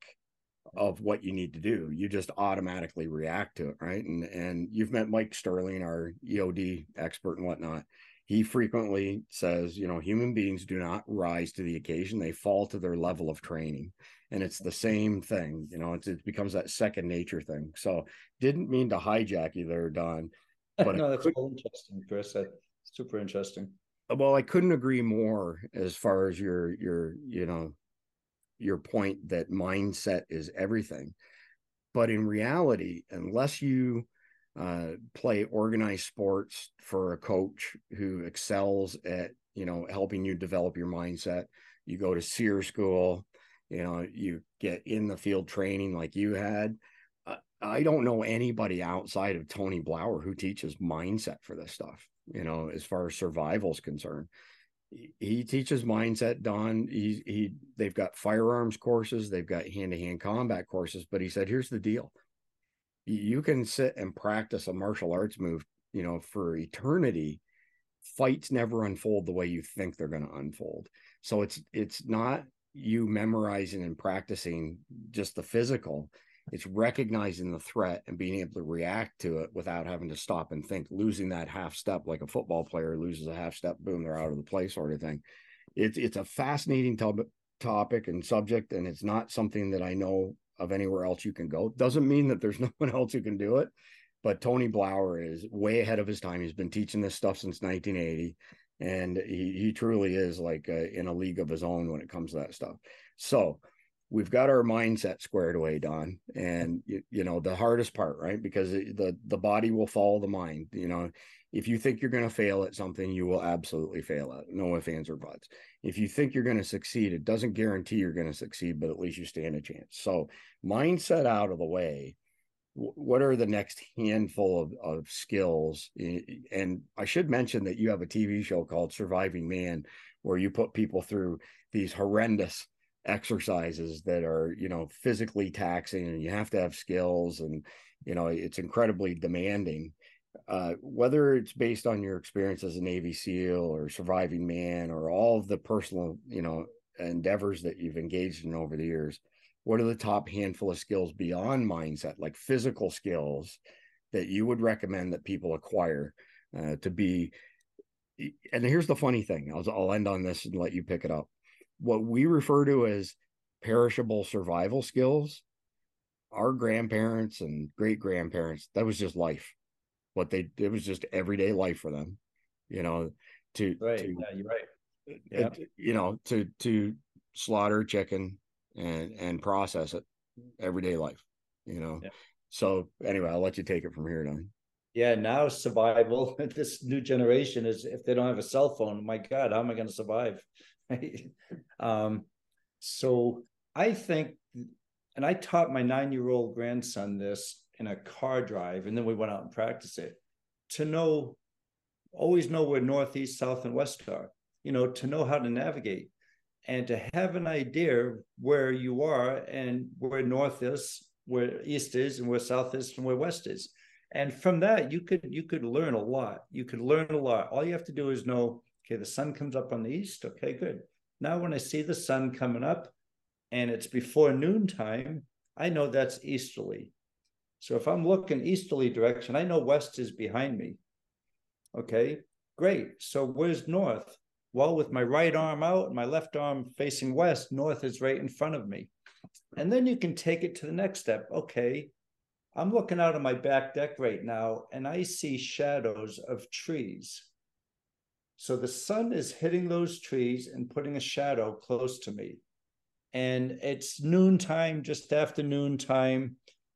S1: of what you need to do. You just automatically react to it, right? And and you've met Mike Sterling, our EOD expert and whatnot. He frequently says, you know, human beings do not rise to the occasion; they fall to their level of training. And it's the same thing, you know. it becomes that second nature thing. So, didn't mean to hijack you there, Don. [LAUGHS]
S2: But no, that's could, interesting, Chris. That's super interesting uh,
S1: well i couldn't agree more as far as your your you know your point that mindset is everything but in reality unless you uh, play organized sports for a coach who excels at you know helping you develop your mindset you go to SERE school you know you get in the field training like you had uh, i don't know anybody outside of tony blauer who teaches mindset for this stuff you know, as far as survival is concerned. He teaches mindset, Don. He he they've got firearms courses, they've got hand-to-hand combat courses, but he said, here's the deal. You can sit and practice a martial arts move, you know, for eternity. Fights never unfold the way you think they're going to unfold. So it's it's not you memorizing and practicing just the physical it's recognizing the threat and being able to react to it without having to stop and think losing that half step like a football player loses a half step boom they're out of the play sort of thing it's it's a fascinating to- topic and subject and it's not something that i know of anywhere else you can go. Doesn't mean that there's [LAUGHS] no one else who can do it but tony blauer is way ahead of his time. He's been teaching this stuff since 1980 and he, he truly is like a, in a league of his own when it comes to that stuff. So we've got our mindset squared away don and you, you, know the hardest part right? Because the the body will follow the mind you know? If you think you're going to fail at something you will absolutely fail at it. no ifs ands or buts. If you think you're going to succeed it doesn't guarantee you're going to succeed but at least you stand a chance. So mindset out of the way what are the next handful of, of skills? Eh, eh, and i should mention that you have a tv show called Surviving Mann where you put people through these horrendous exercises that are you know physically taxing and you have to have skills and you know it's incredibly demanding uh, whether it's based on your experience as a navy seal or Surviving Mann or all of the personal you know endeavors that you've engaged in over the years what are the top handful of skills beyond mindset like physical skills that you would recommend that people acquire uh, to be and here's the funny thing I'll, I'll end on this and let you pick it up what we refer to as perishable survival skills our grandparents and great grandparents that was just life. What they it was just everyday life for them you know to,
S2: right.
S1: to
S2: yeah you're right.
S1: Uh, yeah. you know to to slaughter chicken and and process it everyday life you know. Yeah. so anyway i'll let you take it from here then
S2: yeah now survival [LAUGHS] this new generation is if they don't have a cell phone my god how am i going to survive [LAUGHS] um so i think and i taught my nine year old grandson this in a car drive and then we went out and practiced it to know always know where northeast south and west are you know to know how to navigate and to have an idea where you are and where north is where east is and where south is and where west is. And from that you could you could learn a lot. You could learn a lot. All you have to do is know okay the sun comes up on the east. Okay good. Now when i see the sun coming up and it's before noontime i know that's easterly. So if i'm looking easterly direction i know west is behind me. Okay great. So where's north? Well with my right arm out and my left arm facing west north is right in front of me. And then you can take it to the next step. Okay I'm looking out on my back deck right now and I see shadows of trees. So the sun is hitting those trees and putting a shadow close to me. And it's noontime, just after noontime.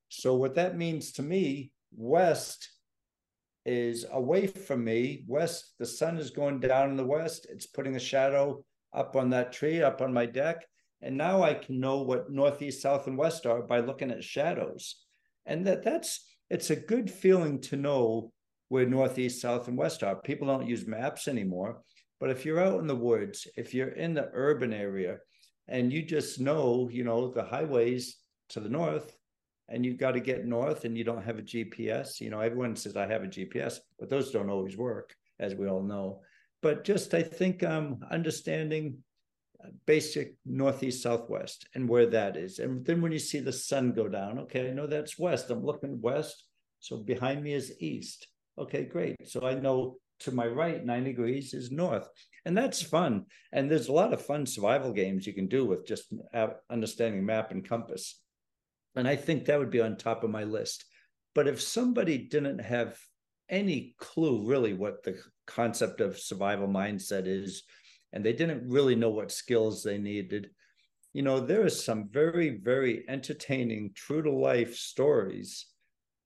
S2: So what that means to me, west is away from me. West, the sun is going down in the west. It's putting a shadow up on that tree, up on my deck. And now I can know what northeast, south, and west are by looking at shadows and that that's it's a good feeling to know where northeast south and west are. People don't use maps anymore but if you're out in the woods if you're in the urban area and you just know you know the highways to the north and you've got to get north and you don't have a gps you know everyone says i have a gps but those don't always work as we all know. But just i think um understanding basic northeast southwest and where that is. And then when you see the sun go down okay i know that's west i'm looking west so behind me is east okay great. So i know to my right 9 degrees is north. And that's fun. And there's a lot of fun survival games you can do with just uh, understanding map and compass. And i think that would be on top of my list. But if somebody didn't have any clue really what the concept of survival mindset is and they didn't really know what skills they needed. You know, there are some very, very entertaining, true to life stories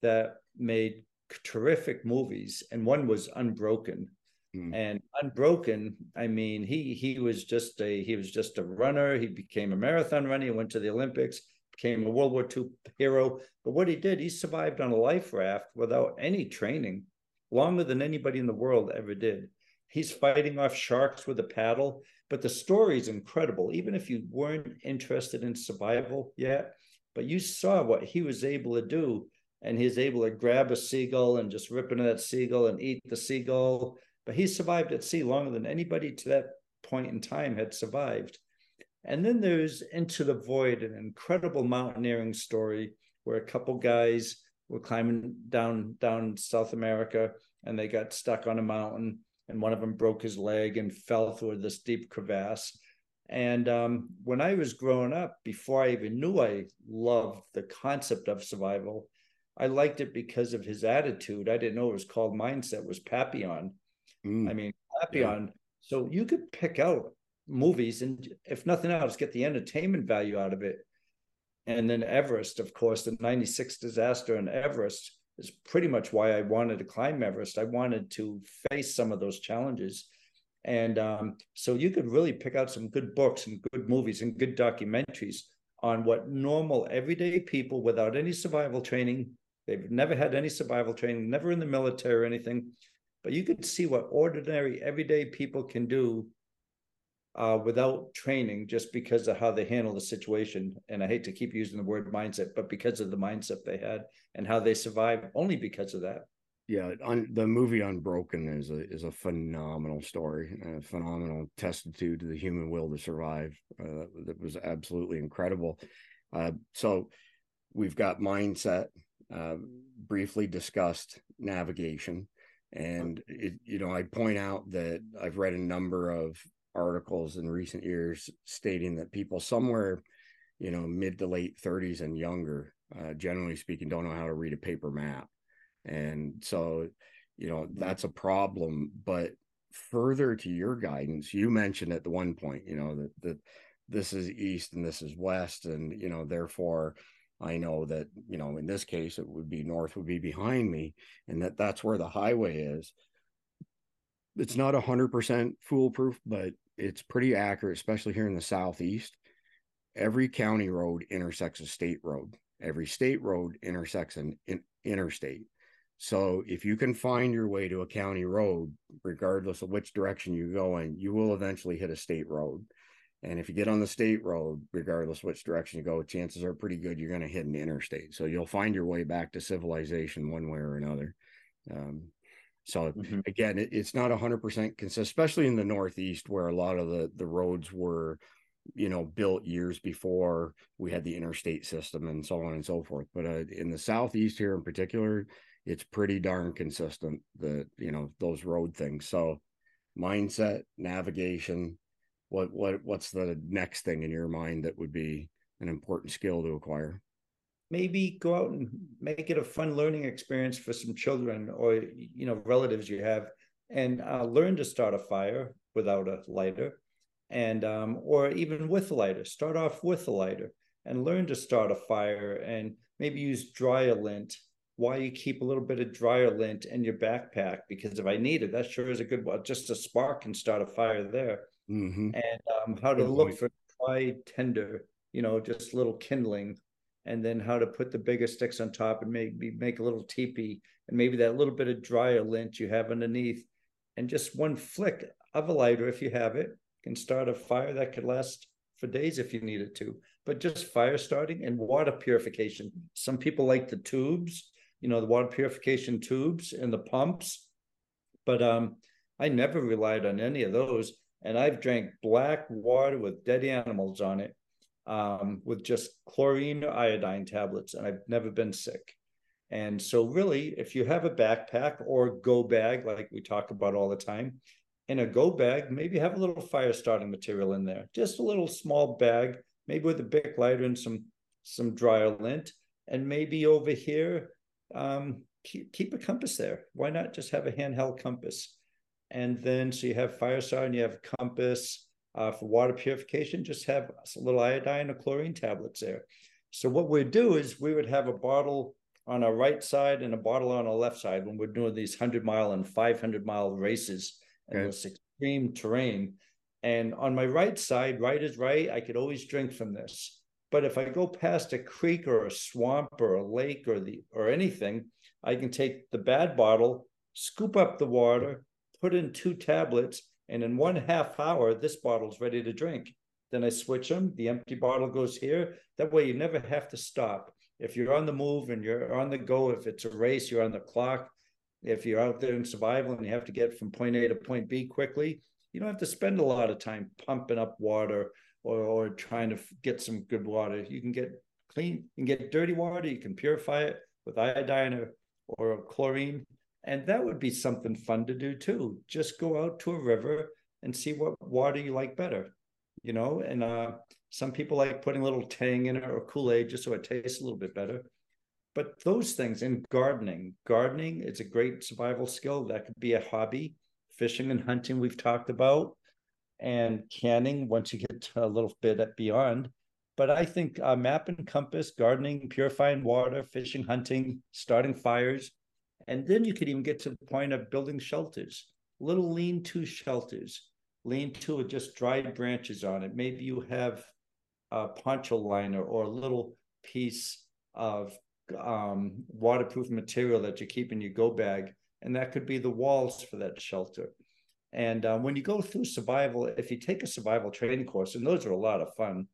S2: that made terrific movies, and one was Unbroken. Mm. And Unbroken, I mean, he he was just a he was just a runner. He became a marathon runner. He went to the Olympics, became a World War II hero. But what he did, he survived on a life raft without any training, longer than anybody in the world ever did. He's fighting off sharks with a paddle. But the story is incredible. Even if you weren't interested in survival yet, but you saw what he was able to do. And he's able to grab a seagull and just rip into that seagull and eat the seagull. But he survived at sea longer than anybody to that point in time had survived. And then there's Into the Void, an incredible mountaineering story where a couple guys were climbing down down South America and they got stuck on a mountain and one of them broke his leg and fell through this deep crevasse. And um, when I was growing up, before I even knew I loved the concept of survival, I liked it because of his attitude. I didn't know it was called mindset, was Papillon. Mm. I mean, Papillon. Yeah. So you could pick out movies and, if nothing else, get the entertainment value out of it. And then Everest, of course, the 96 disaster in Everest is pretty much why I wanted to climb Everest. I wanted to face some of those challenges. And um, so you could really pick out some good books and good movies and good documentaries on what normal, everyday people without any survival training, they've never had any survival training, never in the military or anything, but you could see what ordinary, everyday people can do uh, without training just because of how they handle the situation. And I hate to keep using the word mindset, but because of the mindset they had and how they survived only because of that.
S1: Yeah, on, the movie Unbroken is a is a phenomenal story, a phenomenal testitude to the human will to survive. Uh, that was absolutely incredible. Uh, so we've got mindset, uh, briefly discussed navigation, and it, you know I point out that I've read a number of articles in recent years stating that people somewhere, you know, mid to late 30s and younger, uh, generally speaking, don't know how to read a paper map. And so, you know, that's a problem. But further to your guidance, you mentioned at the one point, you know, that, that this is east and this is west. And, you know, therefore, I know that, you know, in this case, it would be north would be behind me and that that's where the highway is. It's not a hundred percent foolproof, but it's pretty accurate, especially here in the southeast. Every county road intersects a state road. Every state road intersects an in, interstate. So if you can find your way to a county road, regardless of which direction you go in, you will eventually hit a state road. And if you get on the state road, regardless which direction you go, chances are pretty good you're going to hit an interstate. So you'll find your way back to civilization one way or another. Um, so mm-hmm. again, it, it's not hundred percent consistent, especially in the Northeast where a lot of the, the roads were, you know, built years before we had the interstate system and so on and so forth. But uh, in the Southeast here in particular, it's pretty darn consistent that, you know, those road things. So mindset, navigation, what, what, what's the next thing in your mind that would be an important skill to acquire?
S2: maybe go out and make it a fun learning experience for some children or you know relatives you have and uh, learn to start a fire without a lighter and um, or even with a lighter start off with a lighter and learn to start a fire and maybe use dryer lint Why you keep a little bit of dryer lint in your backpack because if i need it that sure is a good one just a spark can start a fire there mm-hmm. and um, how to good look point. for dry tender, you know just little kindling and then how to put the bigger sticks on top and maybe make a little teepee and maybe that little bit of dryer lint you have underneath. And just one flick of a lighter if you have it can start a fire that could last for days if you needed to. But just fire starting and water purification. Some people like the tubes you know the water purification tubes and the pumps. But um i never relied on any of those and i've drank black water with dead animals on it um, with just chlorine or iodine tablets, and I've never been sick. And so, really, if you have a backpack or go bag, like we talk about all the time, in a go bag, maybe have a little fire starting material in there, just a little small bag, maybe with a Bic lighter and some some dryer lint, and maybe over here, um, keep, keep a compass there. Why not just have a handheld compass? And then so you have fire and you have compass, uh, for water purification, just have a little iodine or chlorine tablets there. So what we'd do is we would have a bottle on our right side and a bottle on our left side when we're doing these 100 mile and 500 mile races in okay. this extreme terrain. And on my right side, right is right, I could always drink from this. But if I go past a creek or a swamp or a lake or the or anything, I can take the bad bottle, scoop up the water, put in two tablets, and in one half hour, this bottle's ready to drink. Then I switch them. The empty bottle goes here. That way, you never have to stop. If you're on the move and you're on the go, if it's a race, you're on the clock. If you're out there in survival and you have to get from point A to point B quickly, you don't have to spend a lot of time pumping up water or, or trying to get some good water. You can get clean, you can get dirty water, you can purify it with iodine or, or chlorine and that would be something fun to do too. Just go out to a river and see what water you like better, you know. And uh, some people like putting a little tang in it or Kool Aid just so it tastes a little bit better. But those things in gardening, gardening is a great survival skill. That could be a hobby. Fishing and hunting, we've talked about, and canning once you get a little bit beyond. But I think uh, map and compass, gardening, purifying water, fishing, hunting, starting fires, and then you could even get to the point of building shelters, little lean to shelters, lean to with just dried branches on it. Maybe you have a poncho liner or a little piece of um, waterproof material that you keep in your go bag. And that could be the walls for that shelter. And uh, when you go through survival, if you take a survival training course, and those are a lot of fun.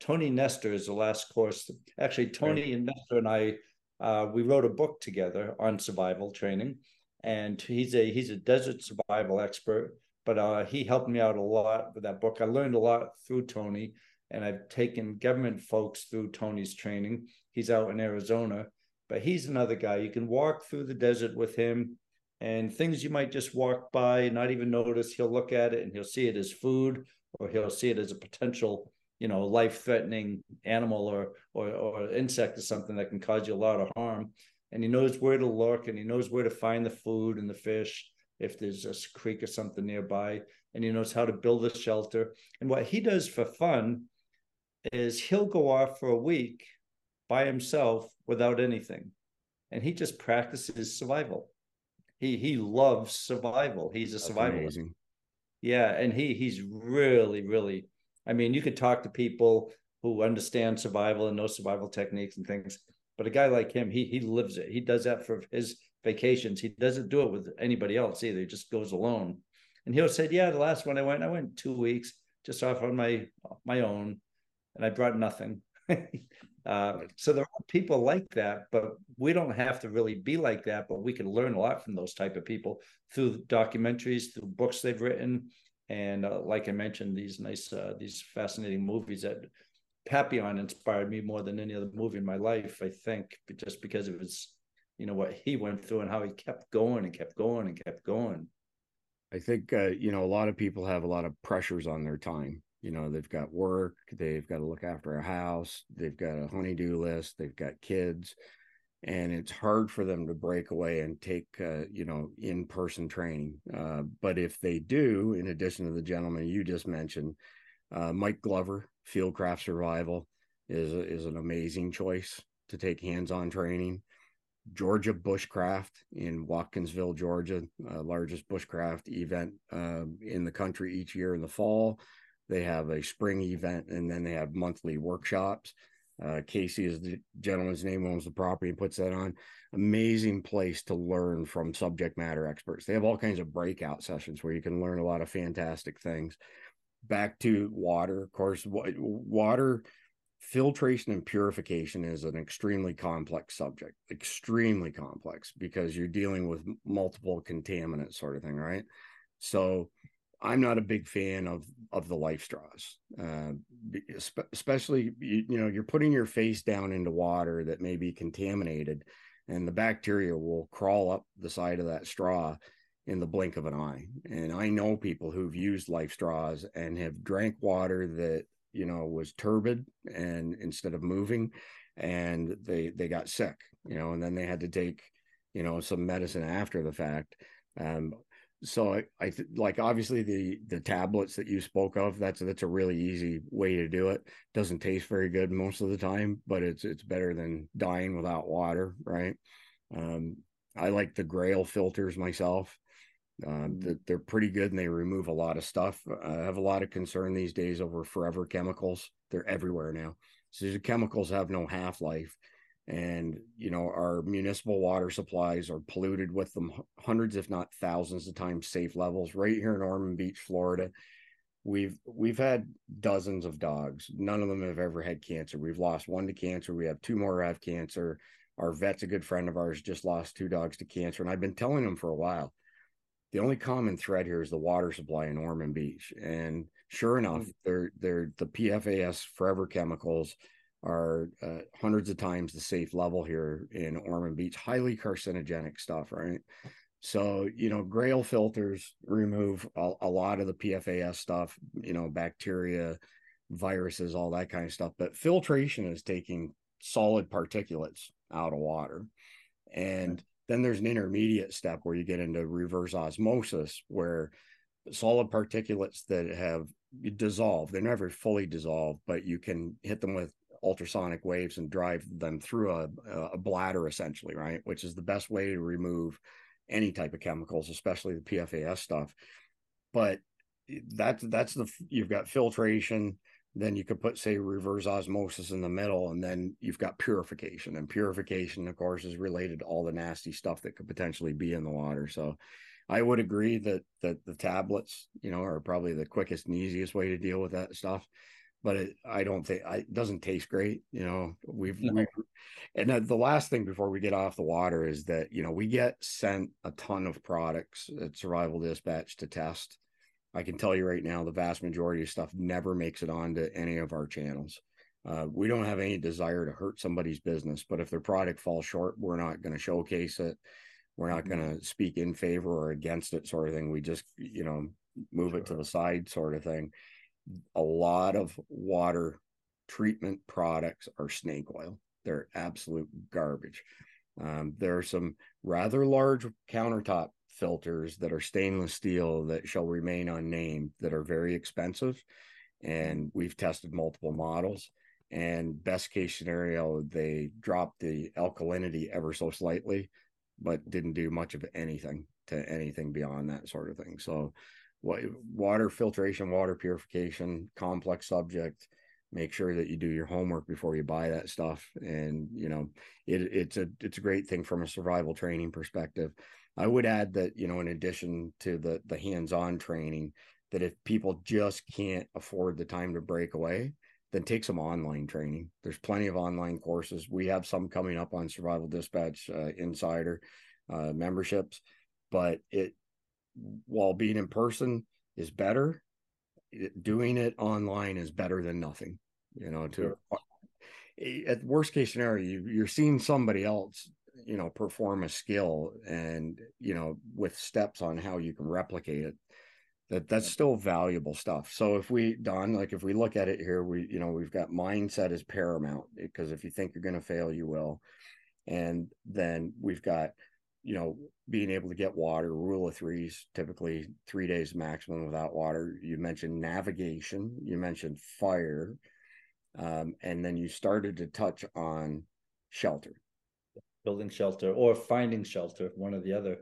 S2: Tony Nester is the last course. Actually, Tony right. and Nester and I, uh, we wrote a book together on survival training, and he's a he's a desert survival expert. But uh, he helped me out a lot with that book. I learned a lot through Tony, and I've taken government folks through Tony's training. He's out in Arizona, but he's another guy. You can walk through the desert with him and things you might just walk by, not even notice. He'll look at it and he'll see it as food, or he'll see it as a potential, you know, life-threatening animal or or or insect or something that can cause you a lot of harm. And he knows where to look and he knows where to find the food and the fish if there's a creek or something nearby. And he knows how to build a shelter. And what he does for fun is he'll go off for a week by himself without anything. And he just practices survival he he loves survival. He's a survivalist. Yeah, and he he's really really. I mean, you could talk to people who understand survival and know survival techniques and things, but a guy like him, he he lives it. He does that for his vacations. He doesn't do it with anybody else either. He just goes alone. And he'll say, "Yeah, the last one I went, I went two weeks just off on my my own, and I brought nothing." [LAUGHS] Uh, so there are people like that, but we don't have to really be like that. But we can learn a lot from those type of people through documentaries, through books they've written, and uh, like I mentioned, these nice, uh, these fascinating movies that Papillon inspired me more than any other movie in my life. I think just because it was, you know, what he went through and how he kept going and kept going and kept going.
S1: I think uh, you know a lot of people have a lot of pressures on their time you know they've got work they've got to look after a house they've got a honeydew list they've got kids and it's hard for them to break away and take uh, you know in-person training uh, but if they do in addition to the gentleman you just mentioned uh, mike glover fieldcraft survival is is an amazing choice to take hands-on training georgia bushcraft in watkinsville georgia uh, largest bushcraft event uh, in the country each year in the fall they have a spring event and then they have monthly workshops. Uh, Casey is the gentleman's name, owns the property and puts that on. Amazing place to learn from subject matter experts. They have all kinds of breakout sessions where you can learn a lot of fantastic things. Back to water, of course, water filtration and purification is an extremely complex subject, extremely complex because you're dealing with multiple contaminants, sort of thing, right? So, I'm not a big fan of of the LifeStraws, uh, especially you, you, know you're putting your face down into water that may be contaminated, and the bacteria will crawl up the side of that straw in the blink of an eye. And I know people who've used LifeStraws and have drank water that you know was turbid and instead of moving, and they they got sick, you know, and then they had to take you know some medicine after the fact. Um, so I, th- like obviously the the tablets that you spoke of that's that's a really easy way to do it. Doesn't taste very good most of the time but it's it's better than dying without water right? Um, i like the Grayl filters myself. Mm-hmm. they're pretty good and they remove a lot of stuff. I have a lot of concern these days over forever chemicals. They're everywhere now. So these chemicals have no half-life and you know our municipal water supplies are polluted with them hundreds if not thousands of times safe levels right here in ormond beach florida. We've we've had dozens of dogs. None of them have ever had cancer. We've lost one to cancer. We have two more have cancer. Our vet's a good friend of ours just lost two dogs to cancer and i've been telling them for a while the only common thread here is the water supply in ormond beach and sure enough mm. they're they're the pfas forever chemicals are uh, hundreds of times the safe level here in Ormond Beach. Highly carcinogenic stuff, right? So, you know, Grayl filters remove a, a, lot of the PFAS stuff, you know, bacteria, viruses, all that kind of stuff. But filtration is taking solid particulates out of water. And then there's an intermediate step where you get into reverse osmosis, where solid particulates that have dissolved, they're never fully dissolved, but you can hit them with ultrasonic waves and drive them through a, a bladder essentially right? Which is the best way to remove any type of chemicals especially the pfas stuff. But that's that's the you've got filtration then you could put say reverse osmosis in the middle and then you've got purification. And purification of course is related to all the nasty stuff that could potentially be in the water. So I would agree that that the tablets, you know, are probably the quickest and easiest way to deal with that stuff. But it, I don't think I, it doesn't taste great. You know, we've, no. we've and the last thing before we get off the water is that you know we get sent a ton of products at Survival Dispatch to test. I can tell you right now, the vast majority of stuff never makes it onto any of our channels. Uh, we don't have any desire to hurt somebody's business, but if their product falls short, we're not going to showcase it. We're not going to mm-hmm. speak in favor or against it, sort of thing. We just, you know, move sure. it to the side, sort of thing. A lot of water treatment products are snake oil. They're absolute garbage. Um, there are some rather large countertop filters that are stainless steel that shall remain unnamed that are very expensive. And we've tested multiple models. And best case scenario, they dropped the alkalinity ever so slightly but didn't do much of anything to anything beyond that sort of thing. So, water filtration, water purification, complex subject. Make sure that you do your homework before you buy that stuff, and you know it, it's a it's a great thing from a survival training perspective. I would add that you know in addition to the the hands on training, that if people just can't afford the time to break away, then take some online training. There's plenty of online courses. We have some coming up on Survival Dispatch uh, Insider uh, memberships, but it while being in person is better, doing it online is better than nothing. You know, to sure. at worst case scenario, you, you're seeing somebody else you know perform a skill and you know with steps on how you can replicate it that that's still valuable stuff so if we don like if we look at it here we you know we've got mindset is paramount because if you think you're going to fail you will and then we've got you know being able to get water rule of threes typically three days maximum without water you mentioned navigation you mentioned fire um, and then you started to touch on shelter
S2: building shelter or finding shelter one or the other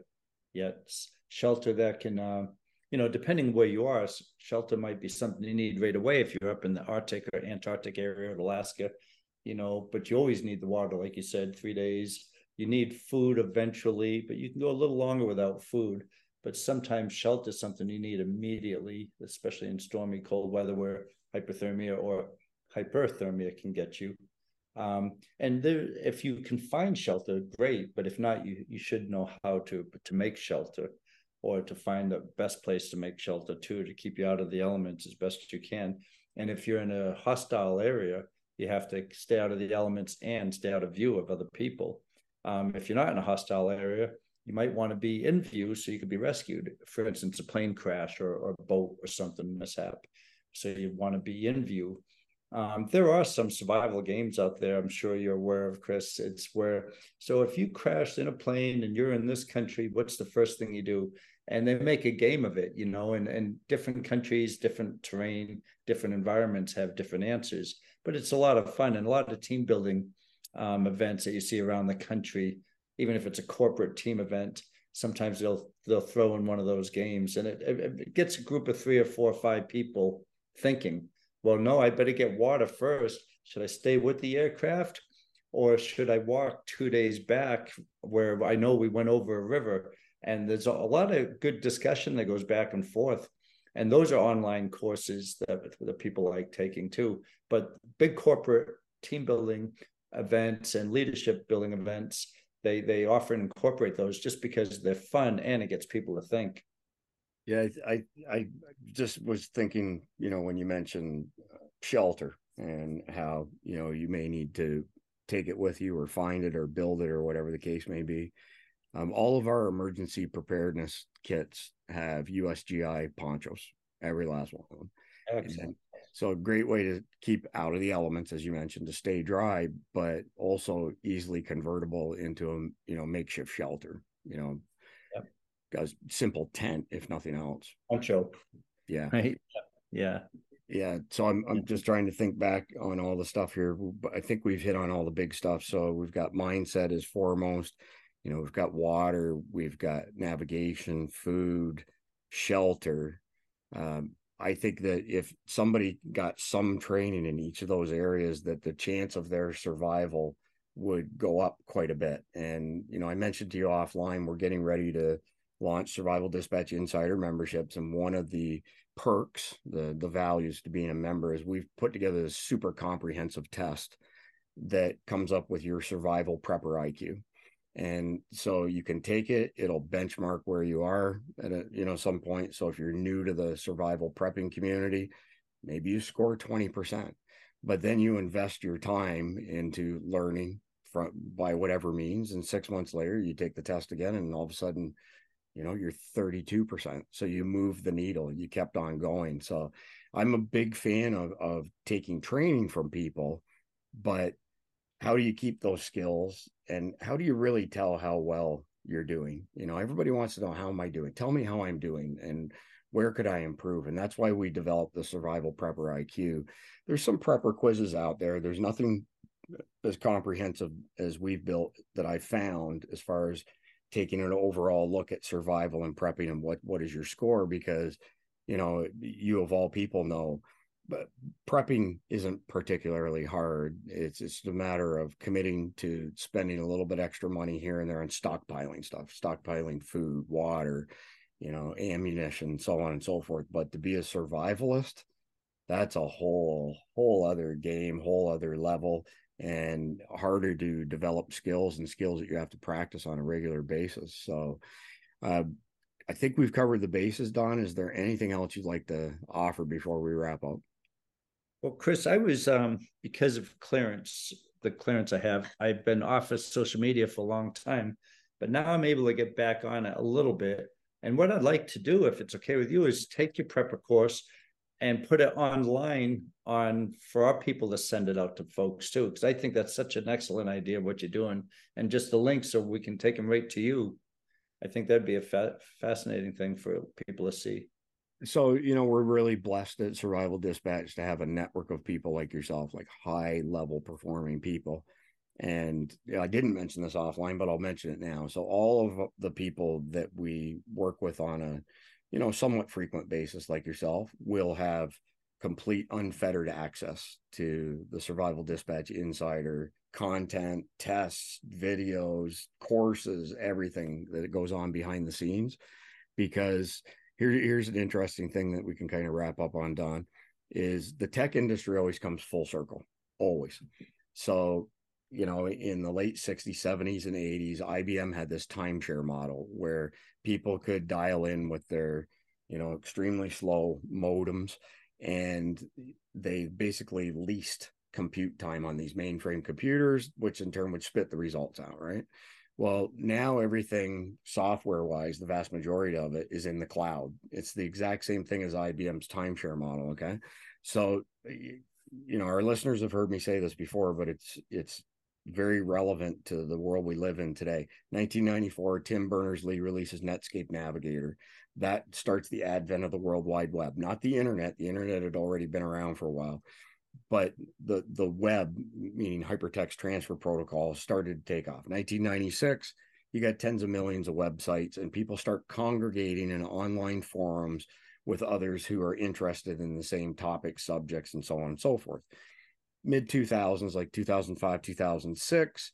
S2: yet shelter that can uh, you know, depending where you are, shelter might be something you need right away if you're up in the Arctic or Antarctic area or Alaska, you know, but you always need the water, like you said, three days. You need food eventually, but you can go a little longer without food. But sometimes shelter is something you need immediately, especially in stormy cold weather where hypothermia or hyperthermia can get you. Um, and there, if you can find shelter, great. But if not, you you should know how to to make shelter or to find the best place to make shelter too to keep you out of the elements as best you can and if you're in a hostile area you have to stay out of the elements and stay out of view of other people um, if you're not in a hostile area you might want to be in view so you could be rescued. For instance a plane crash or, or a boat or something mishap. So you want to be in view. Um, there are some survival games out there i'm sure you're aware of chris. It's where so if you crash in a plane and you're in this country what's the first thing you do? And they make a game of it you know and, and different countries different terrain different environments have different answers but it's a lot of fun and a lot of team building um, events that you see around the country even if it's a corporate team event sometimes they'll they'll throw in one of those games and it, it gets a group of three or four or five people thinking well no i better get water first. Should i stay with the aircraft or should i walk two days back where i know we went over a river? And there's a lot of good discussion that goes back and forth and those are online courses that, that people like taking too. But big corporate team building events and leadership building events they they often incorporate those just because they're fun and it gets people to think
S1: yeah i i just was thinking you know when you mentioned shelter and how you know you may need to take it with you or find it or build it or whatever the case may be um, all of our emergency preparedness kits have USGI ponchos, every last one of them. Excellent. So a great way to keep out of the elements, as you mentioned, to stay dry, but also easily convertible into a you know makeshift shelter. You know, yep. a simple tent if nothing else.
S2: Poncho.
S1: Yeah.
S2: Right. Yeah.
S1: Yeah. So I'm I'm just trying to think back on all the stuff here. I think we've hit on all the big stuff. So we've got mindset is foremost you know we've got water we've got navigation food shelter um, i think that if somebody got some training in each of those areas that the chance of their survival would go up quite a bit and you know i mentioned to you offline we're getting ready to launch Survival Dispatch Insider memberships, and one of the perks, the the values to being a member is we've put together a super comprehensive test that comes up with your survival prepper IQ. And so you can take it, it'll benchmark where you are at a you know some point. So if you're new to the survival prepping community, maybe you score 20%, but then you invest your time into learning from by whatever means. And six months later, you take the test again, and all of a sudden you know you're 32% so you move the needle you kept on going so i'm a big fan of of taking training from people but how do you keep those skills and how do you really tell how well you're doing? You know everybody wants to know how am i doing? Tell me how i'm doing and where could i improve? And that's why we developed the survival prepper iq there's some prepper quizzes out there. There's nothing as comprehensive as we've built that i found as far as taking an overall look at survival and prepping and what what is your score? Because you know you of all people know but prepping isn't particularly hard it's it's a matter of committing to spending a little bit extra money here and there on stockpiling stuff stockpiling food water you know ammunition so on and so forth but to be a survivalist that's a whole whole other game whole other level and harder to develop skills and skills that you have to practice on a regular basis. So, uh, I think we've covered the bases, Don. Is there anything else you'd like to offer before we wrap up?
S2: Well, Chris, I was um, because of clearance, the clearance I have, I've been off of social media for a long time, but now I'm able to get back on it a little bit. And what I'd like to do, if it's okay with you, is take your prepper course and put it online on for our people to send it out to folks too because i think that's such an excellent idea what you're doing and just the link so we can take them right to you i think that'd be a fa- fascinating thing for people to see
S1: so you know we're really blessed at survival dispatch to have a network of people like yourself like high level performing people and you know, i didn't mention this offline but i'll mention it now so all of the people that we work with on a you know, somewhat frequent basis like yourself will have complete unfettered access to the survival dispatch insider content, tests, videos, courses, everything that goes on behind the scenes. Because here, here's an interesting thing that we can kind of wrap up on, Don, is the tech industry always comes full circle, always. So, you know, in the late 60s, 70s, and 80s, IBM had this timeshare model where people could dial in with their you know extremely slow modems and they basically leased compute time on these mainframe computers which in turn would spit the results out right well now everything software wise the vast majority of it is in the cloud it's the exact same thing as ibm's timeshare model okay so you know our listeners have heard me say this before but it's it's very relevant to the world we live in today. 1994, Tim Berners Lee releases Netscape Navigator. That starts the advent of the World Wide Web, not the internet. The internet had already been around for a while, but the the web, meaning hypertext transfer protocol, started to take off. 1996, you got tens of millions of websites, and people start congregating in online forums with others who are interested in the same topic, subjects, and so on and so forth. Mid 2000s like 2005 2006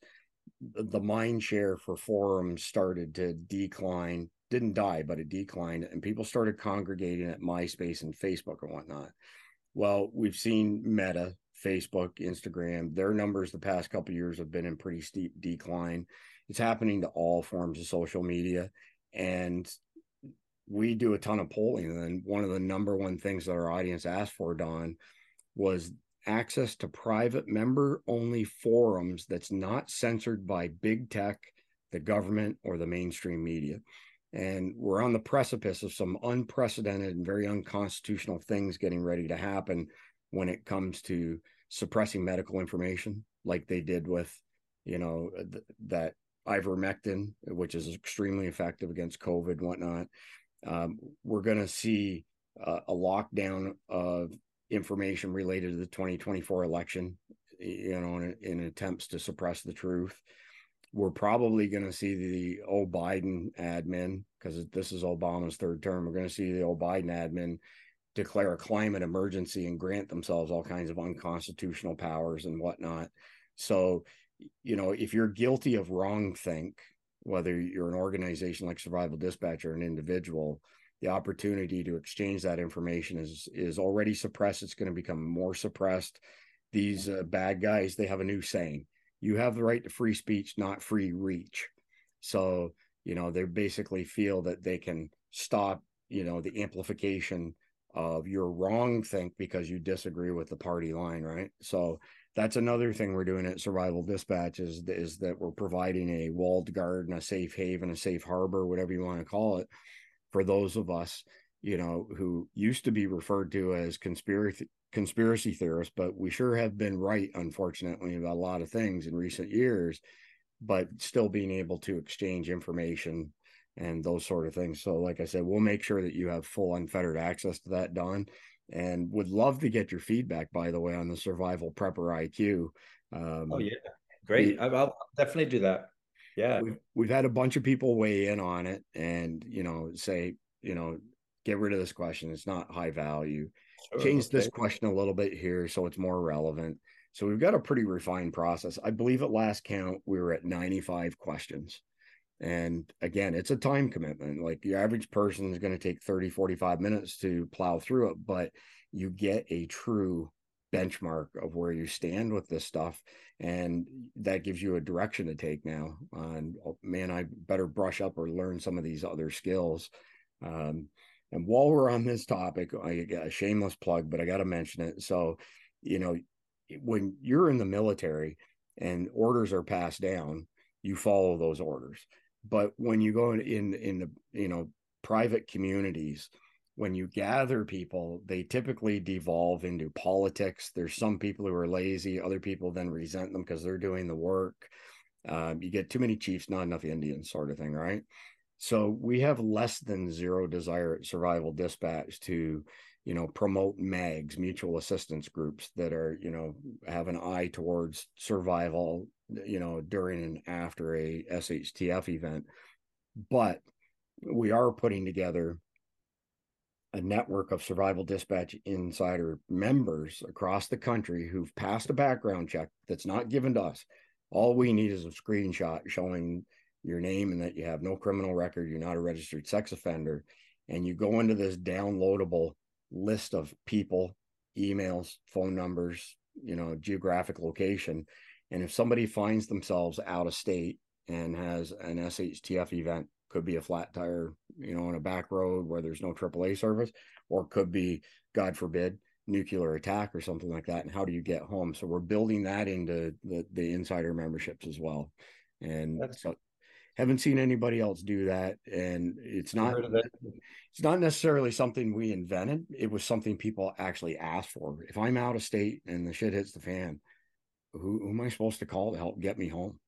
S1: the mind share for forums started to decline. Didn't die but it declined and people started congregating at myspace and facebook and whatnot well we've seen meta facebook instagram their numbers the past couple years have been in pretty steep decline it's happening to all forms of social media and we do a ton of polling and one of the number one things that our audience asked for don was access to private member only forums that's not censored by big tech, the government, or the mainstream media. And we're on the precipice of some unprecedented and very unconstitutional things getting ready to happen when it comes to suppressing medical information, like they did with, you know, th- that ivermectin, which is extremely effective against COVID and whatnot. Um, we're going to see uh, a lockdown of information related to the 2024 election, you know, in, in attempts to suppress the truth. We're probably going to see the old Biden admin, because this is Obama's third term. We're going to see the old Biden admin declare a climate emergency and grant themselves all kinds of unconstitutional powers and whatnot. So, you know, if you're guilty of wrong think, whether you're an organization like Survival Dispatch or an individual, the opportunity to exchange that information is is already suppressed. It's going to become more suppressed. These uh, bad guys, they have a new saying: "You have the right to free speech, not free reach." So you know they basically feel that they can stop you know the amplification of your wrong think because you disagree with the party line, right? So that's another thing we're doing at Survival Dispatch is, is that we're providing a walled garden, a safe haven, a safe harbor, whatever you want to call it, for those of us, you know, who used to be referred to as conspiracy conspiracy theorists, but we sure have been right, unfortunately, about a lot of things in recent years, but still being able to exchange information and those sort of things. So, like I said, we'll make sure that you have full unfettered access to that, Don, and would love to get your feedback, by the way, on the survival prepper IQ.
S2: Um, oh, yeah. Great. We, I'll definitely do that. Yeah.
S1: We've, we've had a bunch of people weigh in on it and, you know, say, you know, get rid of this question. It's not high value. Sure, Change okay. this question a little bit here so it's more relevant. So we've got a pretty refined process. I believe at last count, we were at 95 questions. And again, it's a time commitment. Like your average person is going to take 30, 45 minutes to plow through it, but you get a true benchmark of where you stand with this stuff. And that gives you a direction to take now. And oh, man, I better brush up or learn some of these other skills. Um, and while we're on this topic, I got a shameless plug, but I got to mention it. So, you know, when you're in the military and orders are passed down, you follow those orders. But when you go in in the you know private communities when you gather people they typically devolve into politics. There's some people who are lazy other people then resent them because they're doing the work. Um, you get too many chiefs not enough indians sort of thing right so we have less than zero desire at survival dispatch to you know promote mags mutual assistance groups that are you know have an eye towards survival you know, during and after a SHTF event. But we are putting together a network of survival dispatch insider members across the country who've passed a background check that's not given to us. All we need is a screenshot showing your name and that you have no criminal record, you're not a registered sex offender, and you go into this downloadable list of people, emails, phone numbers, you know, geographic location, and if somebody finds themselves out of state and has an SHTF event, could be a flat tire, you know, on a back road where there's no AAA service, or could be, God forbid, nuclear attack or something like that. And how do you get home? So we're building that into the, the insider memberships as well. And That's- so haven't seen anybody else do that. And it's not it's not necessarily something we invented. It was something people actually asked for. If I'm out of state and the shit hits the fan, who, who am I supposed to call to help get me home?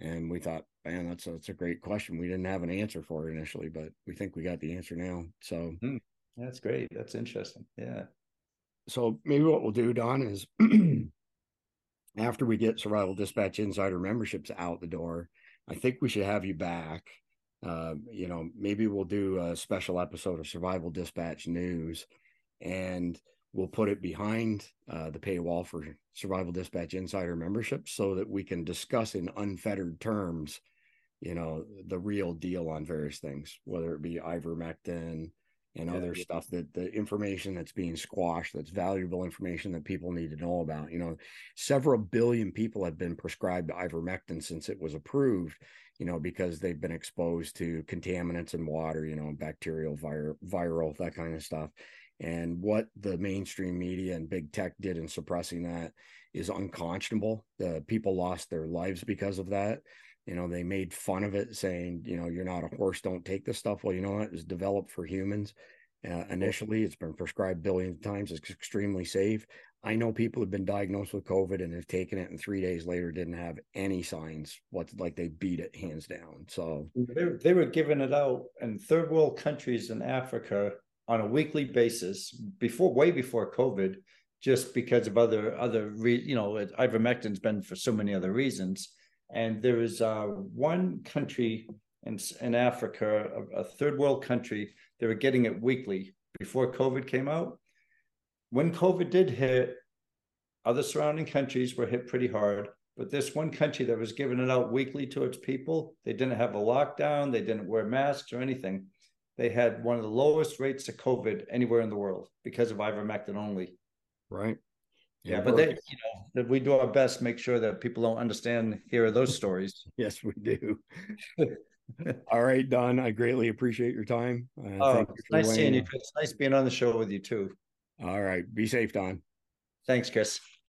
S1: And we thought, man, that's a, that's a great question. We didn't have an answer for it initially, but we think we got the answer now. So
S2: hmm. that's great. That's interesting. Yeah.
S1: So maybe what we'll do, Don, is [CLEARS THROAT] after we get Survival Dispatch Insider memberships out the door, I think we should have you back. Uh, you know, maybe we'll do a special episode of Survival Dispatch News and we'll put it behind uh, the paywall for survival dispatch insider membership so that we can discuss in unfettered terms you know the real deal on various things whether it be ivermectin and yeah, other stuff that the information that's being squashed that's valuable information that people need to know about you know several billion people have been prescribed ivermectin since it was approved you know because they've been exposed to contaminants in water you know bacterial vir- viral that kind of stuff and what the mainstream media and big tech did in suppressing that is unconscionable. The people lost their lives because of that. You know, they made fun of it, saying, you know, you're not a horse, don't take this stuff. Well, you know what? It was developed for humans. Uh, initially, it's been prescribed billions of times. It's extremely safe. I know people have been diagnosed with COVID and have taken it, and three days later didn't have any signs. What like they beat it hands down. So
S2: they, they were giving it out in third world countries in Africa on a weekly basis before way before COVID, just because of other other re, you know ivermectin's been for so many other reasons. And there is uh, one country in in Africa, a, a third world country, they were getting it weekly before COVID came out. When COVID did hit, other surrounding countries were hit pretty hard, But this one country that was giving it out weekly to its people, they didn't have a lockdown, they didn't wear masks or anything. They had one of the lowest rates of COVID anywhere in the world because of ivermectin only.
S1: Right.
S2: Yeah, but they, you know, we do our best, make sure that people don't understand, hear those stories. [LAUGHS]
S1: yes, we do. [LAUGHS] All right, Don. I greatly appreciate your time.
S2: Uh, oh, nice seeing you. It's nice being on the show with you too.
S1: All right. Be safe, Don.
S2: Thanks, Chris.